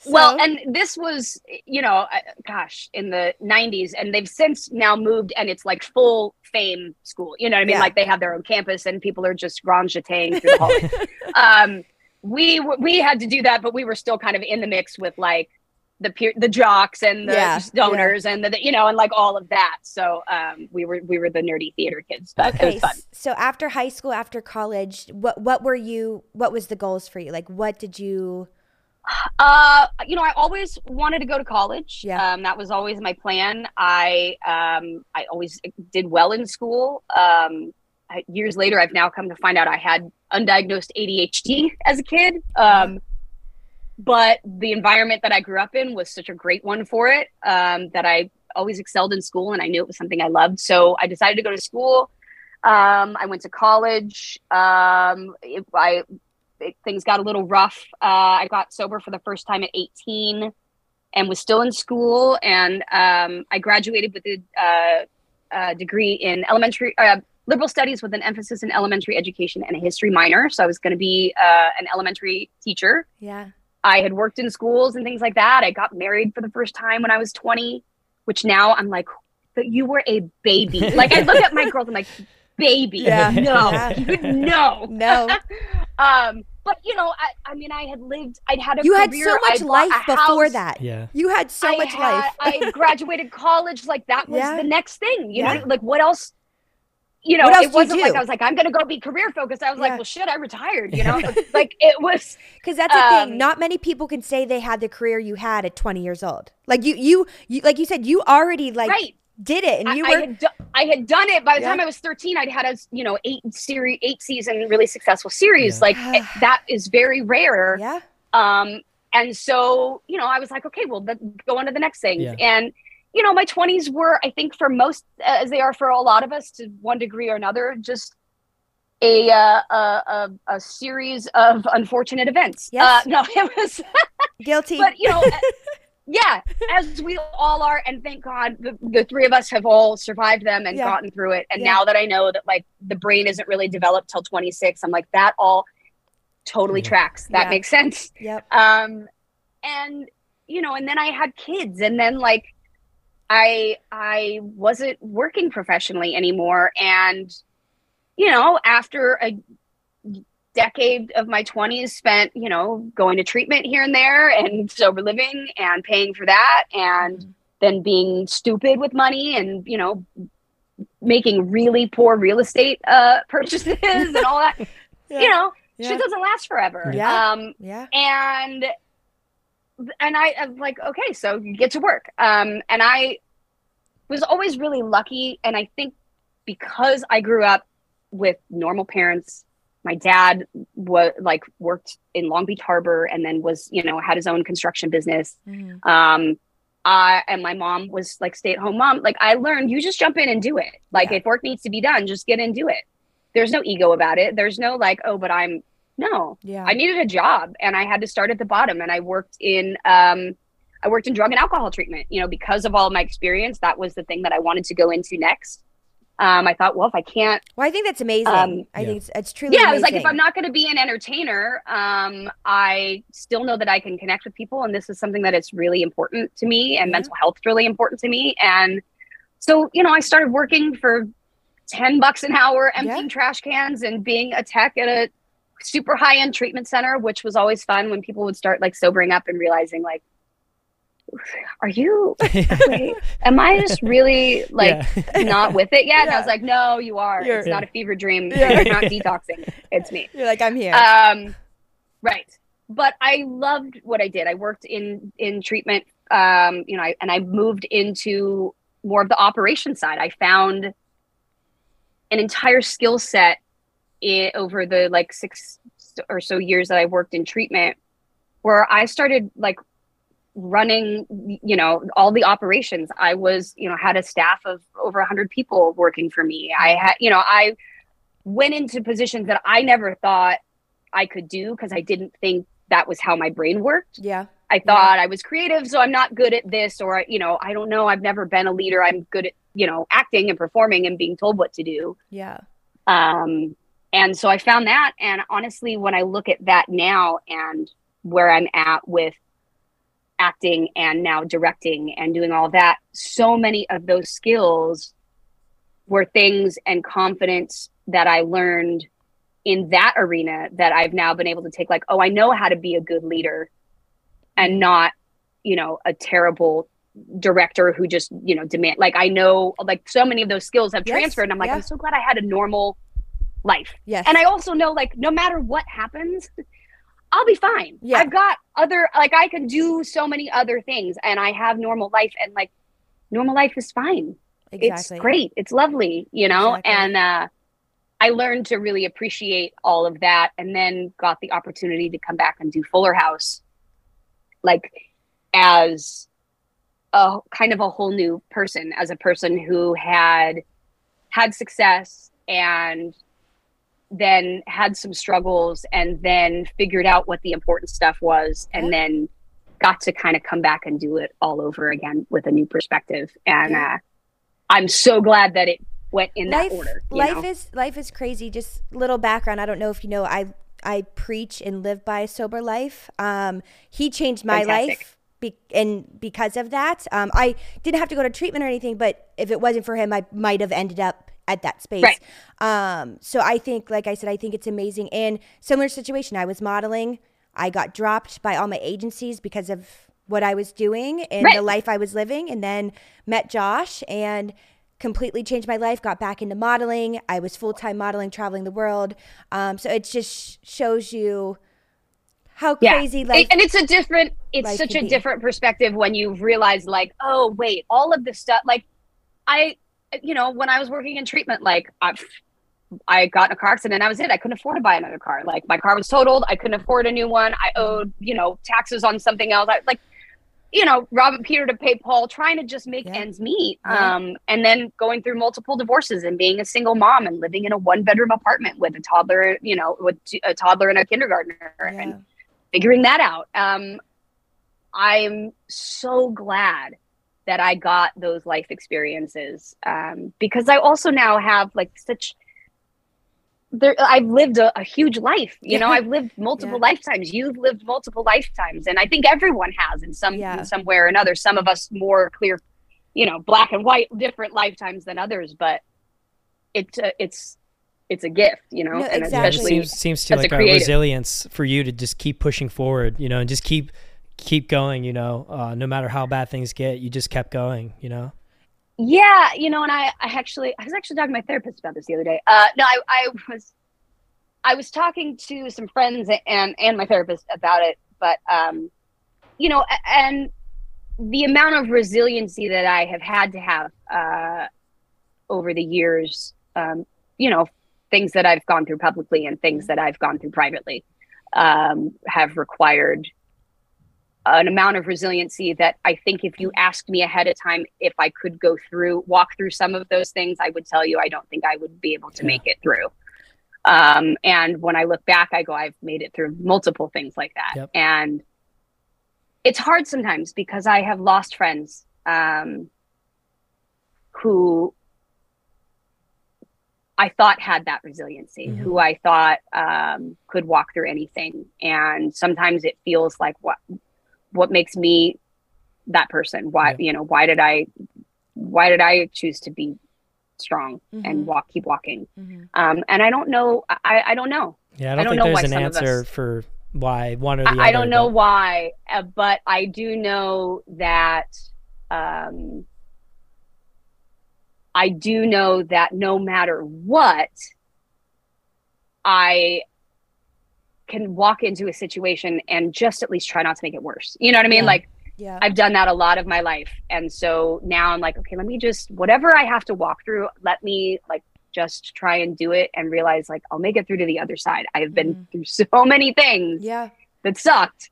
[SPEAKER 3] well and this was you know uh, gosh in the 90s and they've since now moved and it's like full fame school you know what i mean
[SPEAKER 2] Yeah.
[SPEAKER 3] like they have their own campus and people are just rangeting through the hallways (laughs) um we we had to do that but we were still kind of in the mix with like the peer the jocks and the
[SPEAKER 2] Yeah,
[SPEAKER 3] stoners and the, you know and like all of that so um we were we were the nerdy theater kids but it
[SPEAKER 2] okay,
[SPEAKER 3] was fun
[SPEAKER 2] so after high school, after college, what what were you? What was the goals for you? Like, what did you?
[SPEAKER 3] Uh, you know, I always wanted to go to college.
[SPEAKER 2] Yeah.
[SPEAKER 3] Um, that was always my plan. I um, I always did well in school. Um, I, years later, I've now come to find out I had undiagnosed ADHD as a kid. Um, but the environment that I grew up in was such a great one for it um, that I always excelled in school, and I knew it was something I loved. So I decided to go to school. Um, I went to college. Um, it, I it, things got a little rough. Uh, I got sober for the first time at 18 and was still in school. And um, I graduated with a, uh, degree in elementary uh, liberal studies with an emphasis in elementary education and a history minor. So I was going to be uh, an elementary teacher.
[SPEAKER 2] Yeah.
[SPEAKER 3] I had worked in schools and things like that. I got married for the first time when I was 20, which now I'm like, but you were a baby. (laughs) like I look at my girls, and I'm like, baby,
[SPEAKER 2] Yeah.
[SPEAKER 3] no,
[SPEAKER 2] Yeah. (laughs)
[SPEAKER 3] no,
[SPEAKER 2] No. (laughs)
[SPEAKER 3] um, but you know, I, I mean, I had lived, I'd had a
[SPEAKER 2] You had so much life before
[SPEAKER 3] house,
[SPEAKER 2] that.
[SPEAKER 1] Yeah.
[SPEAKER 2] You had so
[SPEAKER 3] I
[SPEAKER 2] much
[SPEAKER 3] had-
[SPEAKER 2] life.
[SPEAKER 3] I graduated college, like that was
[SPEAKER 2] Yeah.
[SPEAKER 3] the next thing. You
[SPEAKER 2] Yeah.
[SPEAKER 3] know, like what else? You know, it wasn't like? I was like, I'm gonna go be career focused. I was
[SPEAKER 2] Yeah.
[SPEAKER 3] like, well, shit, I retired. You know, (laughs) (laughs) like it was.
[SPEAKER 2] Because that's the thing.
[SPEAKER 3] Um,
[SPEAKER 2] Not many people can say they had the career you had at 20 years old. Like you, you, you like you said, you already like
[SPEAKER 3] Right.
[SPEAKER 2] did it, and you
[SPEAKER 3] I
[SPEAKER 2] were.
[SPEAKER 3] had do- I had done it by the
[SPEAKER 2] Yeah.
[SPEAKER 3] time I was 13. I'd had a you know eight series, eight season, really successful series.
[SPEAKER 1] Yeah.
[SPEAKER 3] Like it- (sighs) that is very rare.
[SPEAKER 2] yeah.
[SPEAKER 3] Um, and so you know, I was like, okay, well, let go on to the next thing. And you know, my 20s were, I think, for most, as they are for a lot of us, to one degree or another, just a uh, a, a, a series of unfortunate events.
[SPEAKER 2] Yes.
[SPEAKER 3] Uh, no, (laughs) it was
[SPEAKER 2] Guilty.
[SPEAKER 3] but you know (laughs) yeah as we all are and thank god the, the three of us have all survived them and
[SPEAKER 2] Yeah.
[SPEAKER 3] gotten through it and
[SPEAKER 2] Yeah.
[SPEAKER 3] now that i know that like the brain isn't really developed till 26 i'm like that all totally
[SPEAKER 1] Yeah.
[SPEAKER 3] tracks that
[SPEAKER 2] Yeah.
[SPEAKER 3] makes sense
[SPEAKER 2] yep.
[SPEAKER 3] um and you know and then i had kids and then like i i wasn't working professionally anymore and you know after a decade of my 20s spent you know going to treatment here and there and (laughs) sober living and paying for that and then being stupid with money and you know making really poor real estate uh (laughs) purchases and all that (laughs) you know
[SPEAKER 2] Yeah.
[SPEAKER 3] shit doesn't last forever
[SPEAKER 2] Yeah.
[SPEAKER 3] um
[SPEAKER 2] Yeah.
[SPEAKER 3] and and I I'm like, okay, so you get to work. Um, and I was always really lucky, and I think because I grew up with normal parents, my dad was like worked in Long Beach Harbor, and then was you know had his own construction business.
[SPEAKER 2] Mhm.
[SPEAKER 3] Um, I and my mom was like stay at home mom. Like I learned, you just jump in and do it. Like
[SPEAKER 2] Yeah.
[SPEAKER 3] if work needs to be done, just get in and do it. There's no ego about it. There's no like, oh, but I'm no.
[SPEAKER 2] Yeah.
[SPEAKER 3] I needed a job and I had to start at the bottom and I worked in um I worked in drug and alcohol treatment, you know, because of all of my experience, that was the thing that I wanted to go into next. Um, I thought, well, if I can't,
[SPEAKER 2] well, I think that's amazing. Um, I yeah. think it's, it's truly.
[SPEAKER 3] Yeah. I was like, if I'm not going to be an entertainer, um, I still know that I can connect with people, and this is something that is really important to me, and yeah. mental health is really important to me, and so you know, I started working for ten bucks an hour, emptying yeah. trash cans, and being a tech at a super high end treatment center, which was always fun when people would start like sobering up and realizing like, are you (laughs) wait, am I just really (laughs) like yeah. not with it yet? Yeah. And I was like, no, you are. You're, it's yeah. not a fever dream. You're not (laughs) detoxing. It's me.
[SPEAKER 2] You're like, I'm here.
[SPEAKER 3] Um, right. But I loved what I did. I worked in in treatment. Um, you know, I, and I moved into more of the operation side. I found an entire skill set over the like six or so years that I worked in treatment, where I started like running you know all the operations. I was you know had a staff of over 100 people working for me. I had you know i went into positions that i never thought i could do because i didn't think that was how my brain worked.
[SPEAKER 2] Yeah.
[SPEAKER 3] I thought yeah. i was creative so i'm not good at this or you know i don't know. I've never been a leader. I'm good at you know acting and performing and being told what to do.
[SPEAKER 2] Yeah.
[SPEAKER 3] Um and so i found that and honestly when i look at that now and where i'm at with acting and now directing and doing all that so many of those skills were things and confidence that i learned in that arena that i've now been able to take like oh i know how to be a good leader and not you know a terrible director who just you know demand like i know like so many of those skills have yes, transferred and i'm like yeah. i'm so glad i had a normal life.
[SPEAKER 2] Yes.
[SPEAKER 3] And i also know like no matter what happens I'll be fine. Yeah. I've got other like I can do so many other things and I have normal life and like normal life is fine. Exactly. It's great. It's lovely, you know? Exactly. And uh I learned to really appreciate all of that and then got the opportunity to come back and do Fuller House like as a kind of a whole new person as a person who had had success and then had some struggles and then figured out what the important stuff was and then got to kind of come back and do it all over again with a new perspective. And uh, i'm so glad that it went in life, that order
[SPEAKER 2] life
[SPEAKER 3] know?
[SPEAKER 2] is life is crazy. Just little background i don't know if you know i i preach and live by a sober life. Um he changed my Fantastic. life be- and because of that. Um i didn't have to go to treatment or anything but if it wasn't for him i might have ended up at that space.
[SPEAKER 3] Right.
[SPEAKER 2] Um, so I think, like I said, I think it's amazing. And similar situation, I was modeling. I got dropped by all my agencies because of what I was doing and right. the life I was living. And then met Josh and completely changed my life. Got back into modeling. I was full time modeling, traveling the world. Um, so it just shows you how yeah. crazy life
[SPEAKER 3] and it's a different it's such a be. different perspective when you realize like oh wait all of this stuff like i you know, when I was working in treatment, like I, I got in a car accident. That was it. I couldn't afford to buy another car. Like my car was totaled. I couldn't afford a new one. I owed, you know, taxes on something else. I like, you know, robbing Peter to pay Paul, trying to just make yeah. ends meet. Yeah. Um, and then going through multiple divorces and being a single mom and living in a one bedroom apartment with a toddler, you know, with a toddler and a kindergartner yeah. and figuring that out. Um, I'm so glad that I got those life experiences um, because I also now have like such there I've lived a, a huge life you yeah. know I've lived multiple yeah. lifetimes you've lived multiple lifetimes and I think everyone has in some yeah. in some way or another some of us more clear you know black and white different lifetimes than others but it's uh, it's it's a gift you know no,
[SPEAKER 1] and exactly. especially seems, seems to like a, a resilience for you to just keep pushing forward you know and just keep keep going, you know, uh, no matter how bad things get, you just kept going, you know?
[SPEAKER 3] Yeah, you know, and I, I actually, I was actually talking to my therapist about this the other day. Uh, no, I, I was, I was talking to some friends and and my therapist about it, but um, you know, and the amount of resiliency that I have had to have uh, over the years, um, you know, things that I've gone through publicly and things that I've gone through privately, um, have required an amount of resiliency that I think if you asked me ahead of time if I could go through, walk through some of those things, I would tell you I don't think I would be able to yeah. make it through. Um, and when I look back, I go, I've made it through multiple things like that. Yep. And it's hard sometimes because I have lost friends um, who I thought had that resiliency,
[SPEAKER 1] Mhm.
[SPEAKER 3] who I thought um, could walk through anything. And sometimes it feels like what what makes me that person. Why
[SPEAKER 1] Yeah.
[SPEAKER 3] you know why did I why did I choose to be strong
[SPEAKER 2] Mhm.
[SPEAKER 3] and walk keep walking?
[SPEAKER 2] Mhm.
[SPEAKER 3] Um, and I don't know. I, I don't know.
[SPEAKER 1] Yeah, I
[SPEAKER 3] I
[SPEAKER 1] don't,
[SPEAKER 3] don't
[SPEAKER 1] think
[SPEAKER 3] know
[SPEAKER 1] there's
[SPEAKER 3] why
[SPEAKER 1] an
[SPEAKER 3] some of
[SPEAKER 1] answer
[SPEAKER 3] us-
[SPEAKER 1] for why one or the other.
[SPEAKER 3] I, I don't know
[SPEAKER 1] but-
[SPEAKER 3] why, uh, but I do know that um, I do know that no matter what, I can walk into a situation and just at least try not to make it worse. You know what I mean?
[SPEAKER 1] Yeah.
[SPEAKER 3] Like
[SPEAKER 2] Yeah.
[SPEAKER 3] I've done that a lot of my life. And so now I'm like, okay, let me just whatever I have to walk through, let me like just try and do it and realize like I'll make it through to the other side. I've been mm-hmm. through so many things
[SPEAKER 2] yeah.
[SPEAKER 3] that sucked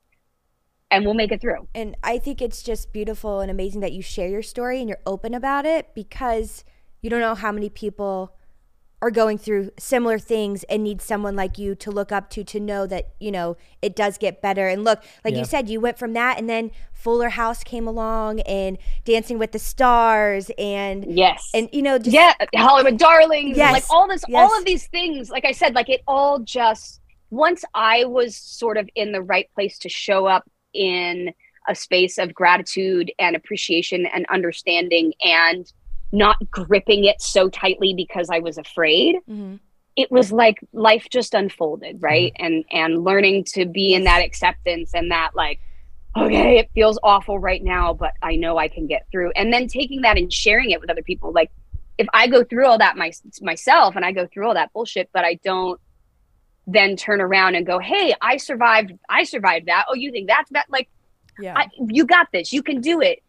[SPEAKER 3] and we'll make it through.
[SPEAKER 2] And I think it's just beautiful and amazing that you share your story and you're open about it because you don't know how many people are going through similar things and need someone like you to look up to to know that, you know, it does get better. And look, like
[SPEAKER 1] Yeah.
[SPEAKER 2] you said, you went from that and then Fuller House came along and Dancing with the Stars and
[SPEAKER 3] Yes.
[SPEAKER 2] and you know just
[SPEAKER 3] yeah, Hollywood Darlings,
[SPEAKER 2] Yes,
[SPEAKER 3] like all this,
[SPEAKER 2] yes.
[SPEAKER 3] all of these things. Like I said, like it all just once I was sort of in the right place to show up in a space of gratitude and appreciation and understanding and not gripping it so tightly because I was afraid.
[SPEAKER 2] Mhm.
[SPEAKER 3] It was like life just unfolded, right? And and learning to be in that acceptance and that like okay, it feels awful right now, but I know I can get through. And then taking that and sharing it with other people. Like if I go through all that my, myself and I go through all that bullshit, but I don't then turn around and go, "Hey, I survived. I survived that. Oh, you think that's that? Like,
[SPEAKER 2] yeah.
[SPEAKER 3] I, you got this. You can do it."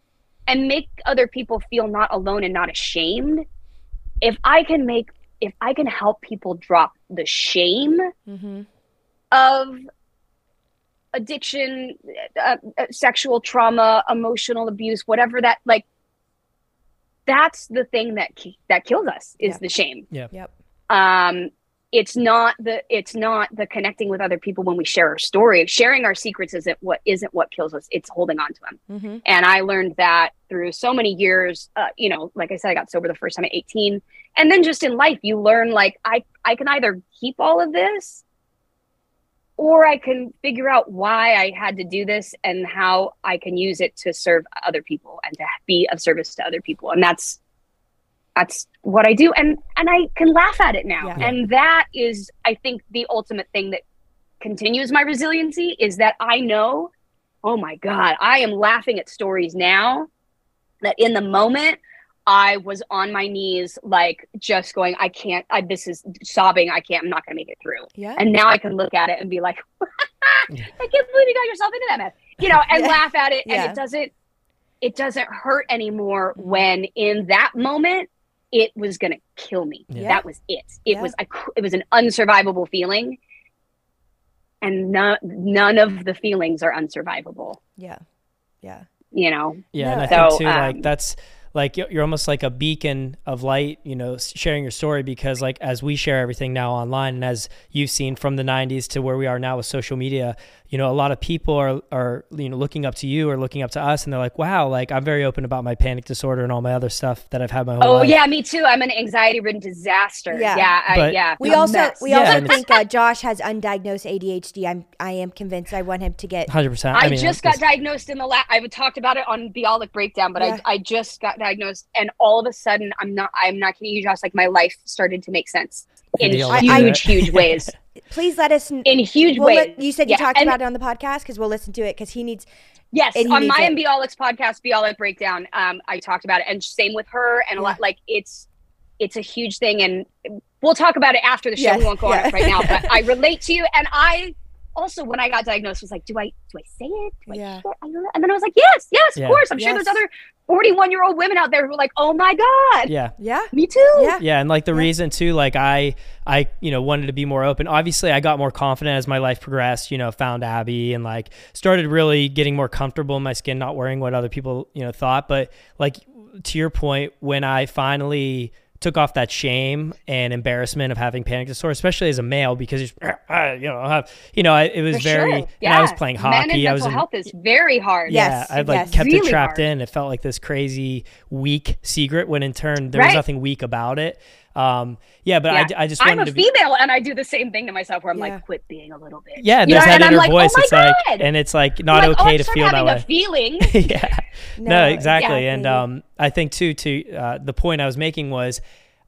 [SPEAKER 3] And make other people feel not alone and not ashamed. If I can make, if I can help people drop the shame
[SPEAKER 2] Mhm.
[SPEAKER 3] of addiction, uh, uh, sexual trauma, emotional abuse, whatever that like. That's the thing that ki- that kills us is
[SPEAKER 2] Yeah.
[SPEAKER 3] the shame.
[SPEAKER 2] Yep.
[SPEAKER 3] Um, it's not the it's not the connecting with other people when we share our story. Sharing our secrets isn't what isn't what kills us. It's holding on to them.
[SPEAKER 2] Mhm.
[SPEAKER 3] And I learned that through so many years. Uh, you know, like I said, I got sober the first time at 18. And then just in life, you learn like I, I can either keep all of this or I can figure out why I had to do this and how I can use it to serve other people and to be of service to other people. And that's that's what I do. And and I can laugh at it now.
[SPEAKER 2] Yeah.
[SPEAKER 3] And that is I think the ultimate thing that continues my resiliency is that I know oh my god i am laughing at stories now that in the moment i was on my knees like just going i can't I, this is sobbing i can't i'm not going to make it through
[SPEAKER 2] Yeah.
[SPEAKER 3] and now i can look at it and be like (laughs) i can't believe you got yourself into that mess you know and (laughs)
[SPEAKER 2] Yeah.
[SPEAKER 3] laugh at it and
[SPEAKER 2] Yeah.
[SPEAKER 3] it doesn't it doesn't hurt anymore when in that moment it was going to kill me
[SPEAKER 1] Yeah.
[SPEAKER 3] that was it it
[SPEAKER 2] Yeah.
[SPEAKER 3] was a, it was an unsurvivable feeling and none none of the feelings are unsurvivable
[SPEAKER 2] Yeah. Yeah.
[SPEAKER 3] you know
[SPEAKER 1] Yeah, and. I think
[SPEAKER 3] So,
[SPEAKER 1] too,
[SPEAKER 3] um,
[SPEAKER 1] like that's like you're you're almost like a beacon of light, you know, sharing your story because like as we share everything now online and as you've seen from the 90s to where we are now with social media, you know, a lot of people are are you know looking up to you or looking up to us and they're like, "Wow, like I'm very open about my panic disorder and all my other stuff that I've had my whole life.
[SPEAKER 3] oh
[SPEAKER 1] life."
[SPEAKER 3] yeah me too i'm an anxiety ridden disaster
[SPEAKER 2] Yeah.
[SPEAKER 3] yeah I,
[SPEAKER 1] But-
[SPEAKER 3] yeah
[SPEAKER 2] We also
[SPEAKER 3] mess.
[SPEAKER 2] we
[SPEAKER 1] Yeah,
[SPEAKER 2] also think uh, Josh has undiagnosed ADHD. I'm I am convinced. I want him to get.
[SPEAKER 1] 100%.
[SPEAKER 3] I,
[SPEAKER 1] mean,
[SPEAKER 3] just got diagnosed in the last. I've talked about it on Biolic Breakdown, but
[SPEAKER 2] Yeah.
[SPEAKER 3] I, I just got diagnosed, and all of a sudden, I'm not. I'm not kidding you, Josh. Like my life started to make sense in
[SPEAKER 1] Maybe I'll
[SPEAKER 2] look into
[SPEAKER 3] huge, huge ways. (laughs)
[SPEAKER 2] Please let us.
[SPEAKER 3] In huge
[SPEAKER 2] we'll
[SPEAKER 3] ways.
[SPEAKER 2] let- you said you
[SPEAKER 3] Yeah,
[SPEAKER 2] talked
[SPEAKER 3] and-
[SPEAKER 2] about it on the podcast because we'll listen to it because he needs.
[SPEAKER 3] Yes,
[SPEAKER 2] he
[SPEAKER 3] on
[SPEAKER 2] needs
[SPEAKER 3] my
[SPEAKER 2] it.
[SPEAKER 3] and Biolic's podcast, Biolic Breakdown, um, I talked about it, and same with her, and a lot. Like it's it's a huge thing, and we'll talk about it after the show.
[SPEAKER 2] Yes,
[SPEAKER 3] We won't go on it right now, but I (laughs) relate to you, and I also when I got diagnosed was like, do I do I say it? Do I
[SPEAKER 2] Yeah.
[SPEAKER 3] share? I don't know. And then I was like, yes, yes,
[SPEAKER 1] Yeah.
[SPEAKER 3] of course. I'm sure there's other 41 year old women out there who are like, oh my god,
[SPEAKER 1] Yeah.
[SPEAKER 2] Yeah.
[SPEAKER 3] me too.
[SPEAKER 2] Yeah.
[SPEAKER 1] yeah and like the
[SPEAKER 2] Yeah.
[SPEAKER 1] reason too like i i you know wanted to be more open obviously i got more confident as my life progressed you know found Abbie and like started really getting more comfortable in my skin not worrying what other people you know thought but like to your point when i finally took off that shame and embarrassment of having panic disorder especially as a male because you're, uh, know have you know I, it was
[SPEAKER 3] For
[SPEAKER 1] very
[SPEAKER 3] sure.
[SPEAKER 1] and
[SPEAKER 3] Yeah.
[SPEAKER 1] i was playing
[SPEAKER 3] Men and
[SPEAKER 1] hockey i was
[SPEAKER 3] mental
[SPEAKER 1] in
[SPEAKER 3] health is very hard.
[SPEAKER 2] Yes,
[SPEAKER 1] yeah, I'd like
[SPEAKER 2] yes.
[SPEAKER 1] kept it trapped
[SPEAKER 3] hard.
[SPEAKER 1] in. It felt like this crazy weak secret when in turn there was nothing weak about it. Um, yeah, but
[SPEAKER 3] Yeah.
[SPEAKER 1] I, I just
[SPEAKER 3] I'm a
[SPEAKER 1] to be.
[SPEAKER 3] female and I do the same thing to myself where I'm
[SPEAKER 2] Yeah.
[SPEAKER 3] like, quit being a little bit.
[SPEAKER 1] Yeah,
[SPEAKER 3] You
[SPEAKER 1] there's
[SPEAKER 3] know,
[SPEAKER 1] that
[SPEAKER 3] and I'm
[SPEAKER 1] inner
[SPEAKER 3] like, oh
[SPEAKER 1] voice.
[SPEAKER 3] my
[SPEAKER 1] it's like,
[SPEAKER 3] God.
[SPEAKER 1] and it's like not
[SPEAKER 3] like, oh,
[SPEAKER 1] okay
[SPEAKER 3] I'm
[SPEAKER 1] to
[SPEAKER 3] start
[SPEAKER 1] feel that way.
[SPEAKER 3] a feeling. (laughs)
[SPEAKER 1] yeah. No,
[SPEAKER 2] No,
[SPEAKER 1] exactly. And um, I think too, to uh, the point I was making was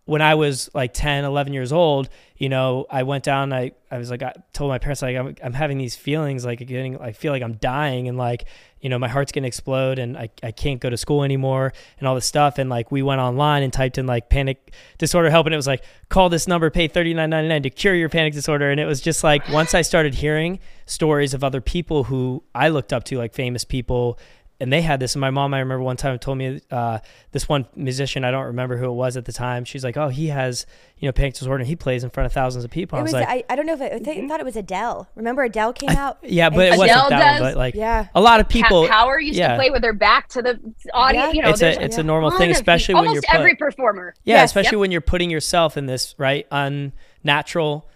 [SPEAKER 1] when I was like 10, 11 years old, you know, I went down, I, I was like, I told my parents, like, I'm, I'm having these feelings, like getting, I feel like I'm dying and like, you know, my heart's going to explode and I, I can't go to school anymore and all this stuff. And like, we went online and typed in like panic disorder help. And it was like, call this number, pay $39.99 to cure your panic disorder. And it was just like, once I started hearing stories of other people who I looked up to, like famous people, and they had this. And my mom, I remember one time told me uh, this one musician, I don't remember who it was at the time. She's like, "Oh, he has you know panic disorder, and he plays in front of thousands of people."
[SPEAKER 2] It
[SPEAKER 1] I was
[SPEAKER 2] was.
[SPEAKER 1] like,
[SPEAKER 2] I, I don't know if it, I think, thought it was Adele. Remember Adele came out.
[SPEAKER 1] "Yeah, but it
[SPEAKER 2] and-
[SPEAKER 1] wasn't
[SPEAKER 3] Adele
[SPEAKER 1] that
[SPEAKER 3] does-
[SPEAKER 1] one." But like,
[SPEAKER 2] Yeah.
[SPEAKER 1] a lot of people.
[SPEAKER 3] Power used
[SPEAKER 1] yeah.
[SPEAKER 3] to play with their back to the audience.
[SPEAKER 2] Yeah.
[SPEAKER 3] You know,
[SPEAKER 1] It's a it's
[SPEAKER 2] yeah.
[SPEAKER 1] a normal thing, especially when you're put,
[SPEAKER 3] every performer.
[SPEAKER 1] yeah,
[SPEAKER 2] Yes.
[SPEAKER 1] especially
[SPEAKER 3] Yep.
[SPEAKER 1] when you're putting yourself in this right unnatural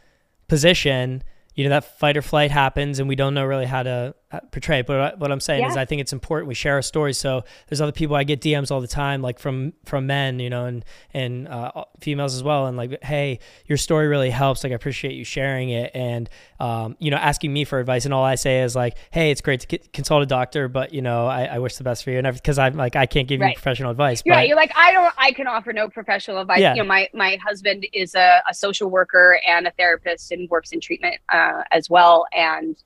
[SPEAKER 1] position. You know that fight or flight happens, and we don't know really how to portray. But what- I'm saying is, I think it's important we share our stories. So there's other people I get DMs all the time, like from from men, you know, and and uh, females as well, and like, hey, your story really helps. Like, I appreciate you sharing it, and um, you know, asking me for advice. And all I say is like, hey, it's great to get, consult a doctor, but you know, I, I wish the best for you, and because I'm like, I can't give you professional advice.
[SPEAKER 3] You're
[SPEAKER 1] but
[SPEAKER 3] right. You're like, I don't, I can offer no professional advice.
[SPEAKER 1] Yeah.
[SPEAKER 3] You know, my, my husband is a, a social worker and a therapist and works in treatment uh, as well. And,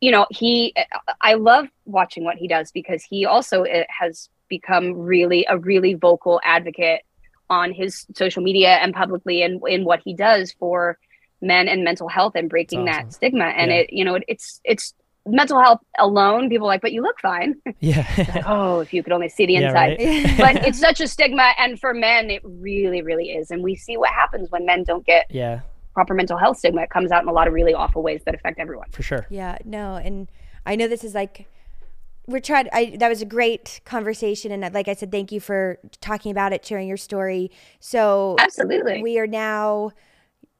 [SPEAKER 3] you know, he, I love watching what he does because he also uh, has become really a really vocal advocate on his social media and publicly and in what he does for men and mental health and breaking
[SPEAKER 1] awesome.
[SPEAKER 3] that stigma. And
[SPEAKER 1] Yeah.
[SPEAKER 3] it, you know, it, it's, it's, mental health alone people are like but you look fine (laughs)
[SPEAKER 1] yeah, (laughs)
[SPEAKER 3] oh if you could only see the
[SPEAKER 1] Yeah,
[SPEAKER 3] inside
[SPEAKER 1] right.
[SPEAKER 3] but (laughs) it's such a stigma and for men it really really is and we see what happens when men don't get
[SPEAKER 1] yeah,
[SPEAKER 3] proper mental health stigma it comes out in a lot of really awful ways that affect everyone
[SPEAKER 1] for sure.
[SPEAKER 2] Yeah, no, and I know this is like we're trying. I that was a great conversation, and like I said, thank you for talking about it, sharing your story. So
[SPEAKER 3] absolutely
[SPEAKER 2] we are now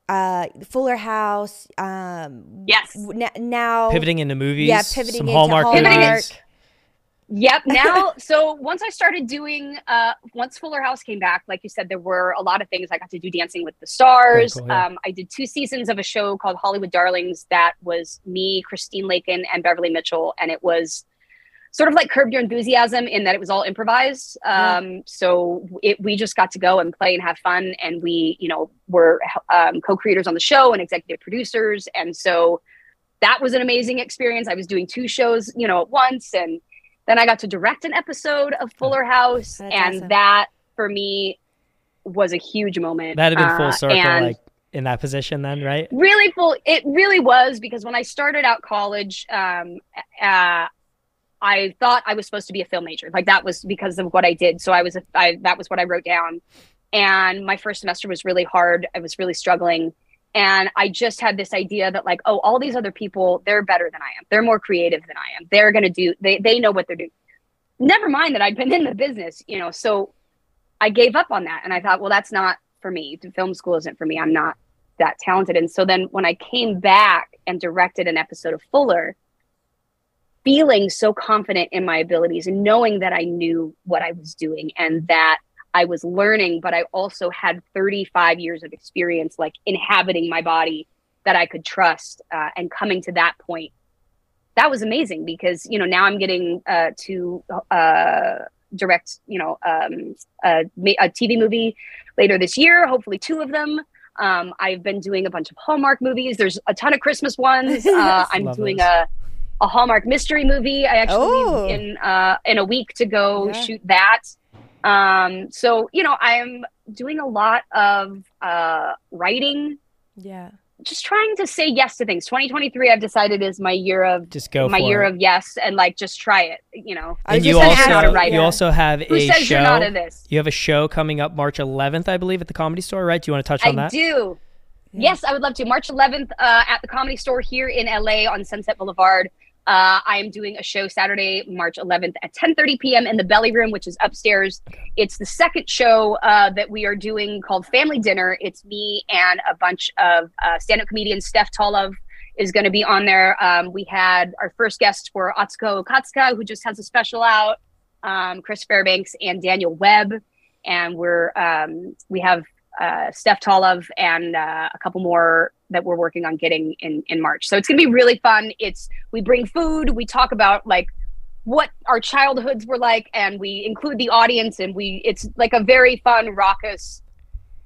[SPEAKER 2] uh Fuller House. Um,
[SPEAKER 3] yes
[SPEAKER 2] w- n- now
[SPEAKER 1] Pivoting into movies,
[SPEAKER 2] yeah, pivoting
[SPEAKER 1] some
[SPEAKER 2] into
[SPEAKER 1] Hallmark,
[SPEAKER 3] Pivoting
[SPEAKER 1] movies.
[SPEAKER 3] Yep. Now, so once I started doing, uh, once Fuller House came back, like you said, there were a lot of things. I got to do Dancing with the Stars.
[SPEAKER 1] Cool, yeah.
[SPEAKER 3] um, I did two seasons of a show called Hollywood Darlings that was me, Christine Lakin, and Beverly Mitchell, and it was sort of like Curb Your Enthusiasm in that it was all improvised. Um, So it, we just got to go and play and have fun, and we, you know, were um, co-creators on the show and executive producers, and so that was an amazing experience. I was doing two shows, you know, at once, and then I got to direct an episode of Fuller House,
[SPEAKER 2] That's
[SPEAKER 3] and
[SPEAKER 2] awesome.
[SPEAKER 3] that for me was a huge moment.
[SPEAKER 1] That had been full
[SPEAKER 3] Uh,
[SPEAKER 1] circle, like in that position, then, right?
[SPEAKER 3] really full. It really was because when I started out college, um, uh, I thought I was supposed to be a film major. Like that was because of what I did. So I was, a, I, that was what I wrote down. And my first semester was really hard. I was really struggling. And I just had this idea that like, oh, all these other people, they're better than I am. They're more creative than I am. They're going to do, they, they know what they're doing. Never mind that I'd been in the business, you know, so I gave up on that. And I thought, well, that's not for me. Film school isn't for me. I'm not that talented. And so then when I came back and directed an episode of Fuller, feeling so confident in my abilities and knowing that I knew what I was doing and that I was learning, but I also had 35 years of experience, like inhabiting my body that I could trust uh, and coming to that point. That was amazing because, you know, now I'm getting uh, to uh, direct, you know, um, a, a TV movie later this year, hopefully two of them. Um, I've been doing a bunch of Hallmark movies. There's a ton of Christmas ones. (laughs) Uh, I'm doing a a Hallmark mystery movie. I actually
[SPEAKER 2] Oh.
[SPEAKER 3] in uh, in a week to go
[SPEAKER 2] Yeah.
[SPEAKER 3] shoot that. Um, so you know, I'm doing a lot of uh, writing,
[SPEAKER 2] Yeah.
[SPEAKER 3] just trying to say yes to things. 2023, I've decided is my year of
[SPEAKER 1] Just go
[SPEAKER 3] my year
[SPEAKER 1] it.
[SPEAKER 3] of yes, and like just try it. You know,
[SPEAKER 1] and you also
[SPEAKER 2] ask
[SPEAKER 3] not a writer.
[SPEAKER 1] you also have
[SPEAKER 3] who
[SPEAKER 1] a
[SPEAKER 3] says
[SPEAKER 1] show.
[SPEAKER 3] you're not in this?
[SPEAKER 1] You have a show coming up March 11th, I believe, at the Comedy Store, right? Do you want to touch
[SPEAKER 3] I
[SPEAKER 1] on that?
[SPEAKER 3] do. Yes, I would love to. March 11th uh, at the Comedy Store here in LA on Sunset Boulevard. Uh, I am doing a show Saturday, March 11th at 10:30 p.m. in the Belly Room, which is upstairs. It's the second show uh, that we are doing called Family Dinner. It's me and a bunch of uh, stand-up comedians. Steph Tolev is going to be on there. Um, we had our first guests were Atsuko Okatsuka, who just has a special out, um, Chris Fairbanks, and Daniel Webb, and we're um, we have uh, Steph Tolev and uh, a couple more that we're working on getting in in March. So it's gonna be really fun. It's we bring food, we talk about like what our childhoods were like, and we include the audience, and we it's like a very fun, raucous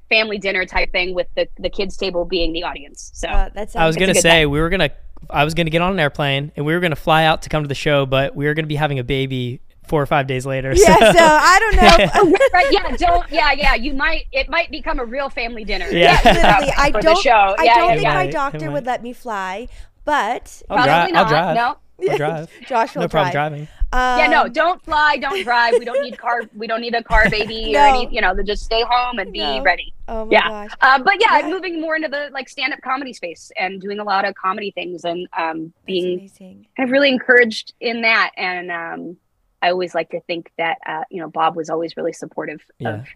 [SPEAKER 3] family dinner type thing with the the kids table being the audience. So
[SPEAKER 2] Uh, that sounds
[SPEAKER 1] I was gonna
[SPEAKER 3] good
[SPEAKER 1] say we were gonna. I was gonna get on an airplane and we were gonna fly out to come to the show, but we were gonna be having a baby four or five days later.
[SPEAKER 2] yeah.
[SPEAKER 1] so-
[SPEAKER 2] So I don't know. (laughs)
[SPEAKER 3] Right, yeah, don't, yeah, yeah. You might, it might become a real family dinner.
[SPEAKER 1] Yeah.
[SPEAKER 2] Literally, I don't.
[SPEAKER 3] show.
[SPEAKER 2] I don't
[SPEAKER 3] yeah,
[SPEAKER 2] think
[SPEAKER 3] yeah.
[SPEAKER 2] my doctor would let me fly, but
[SPEAKER 1] I'll,
[SPEAKER 3] Probably
[SPEAKER 1] drive.
[SPEAKER 3] not.
[SPEAKER 1] I'll drive.
[SPEAKER 3] No.
[SPEAKER 1] I'll drive. (laughs)
[SPEAKER 2] Josh will
[SPEAKER 1] no problem
[SPEAKER 2] drive.
[SPEAKER 1] driving.
[SPEAKER 2] Um,
[SPEAKER 3] yeah, no, don't fly, don't drive. We don't need car. We don't need a car (laughs) baby
[SPEAKER 2] No.
[SPEAKER 3] or any. You know, just stay home and be
[SPEAKER 2] No.
[SPEAKER 3] ready.
[SPEAKER 2] Oh my
[SPEAKER 3] Yeah.
[SPEAKER 2] gosh.
[SPEAKER 3] Uh, but yeah,
[SPEAKER 2] Yeah.
[SPEAKER 3] I'm moving more into the like stand-up comedy space and doing a lot of comedy things and um, being
[SPEAKER 2] amazing.
[SPEAKER 3] kind of really encouraged in that. And um, I always like to think that uh, you know Bob was always really supportive
[SPEAKER 1] Yeah.
[SPEAKER 3] of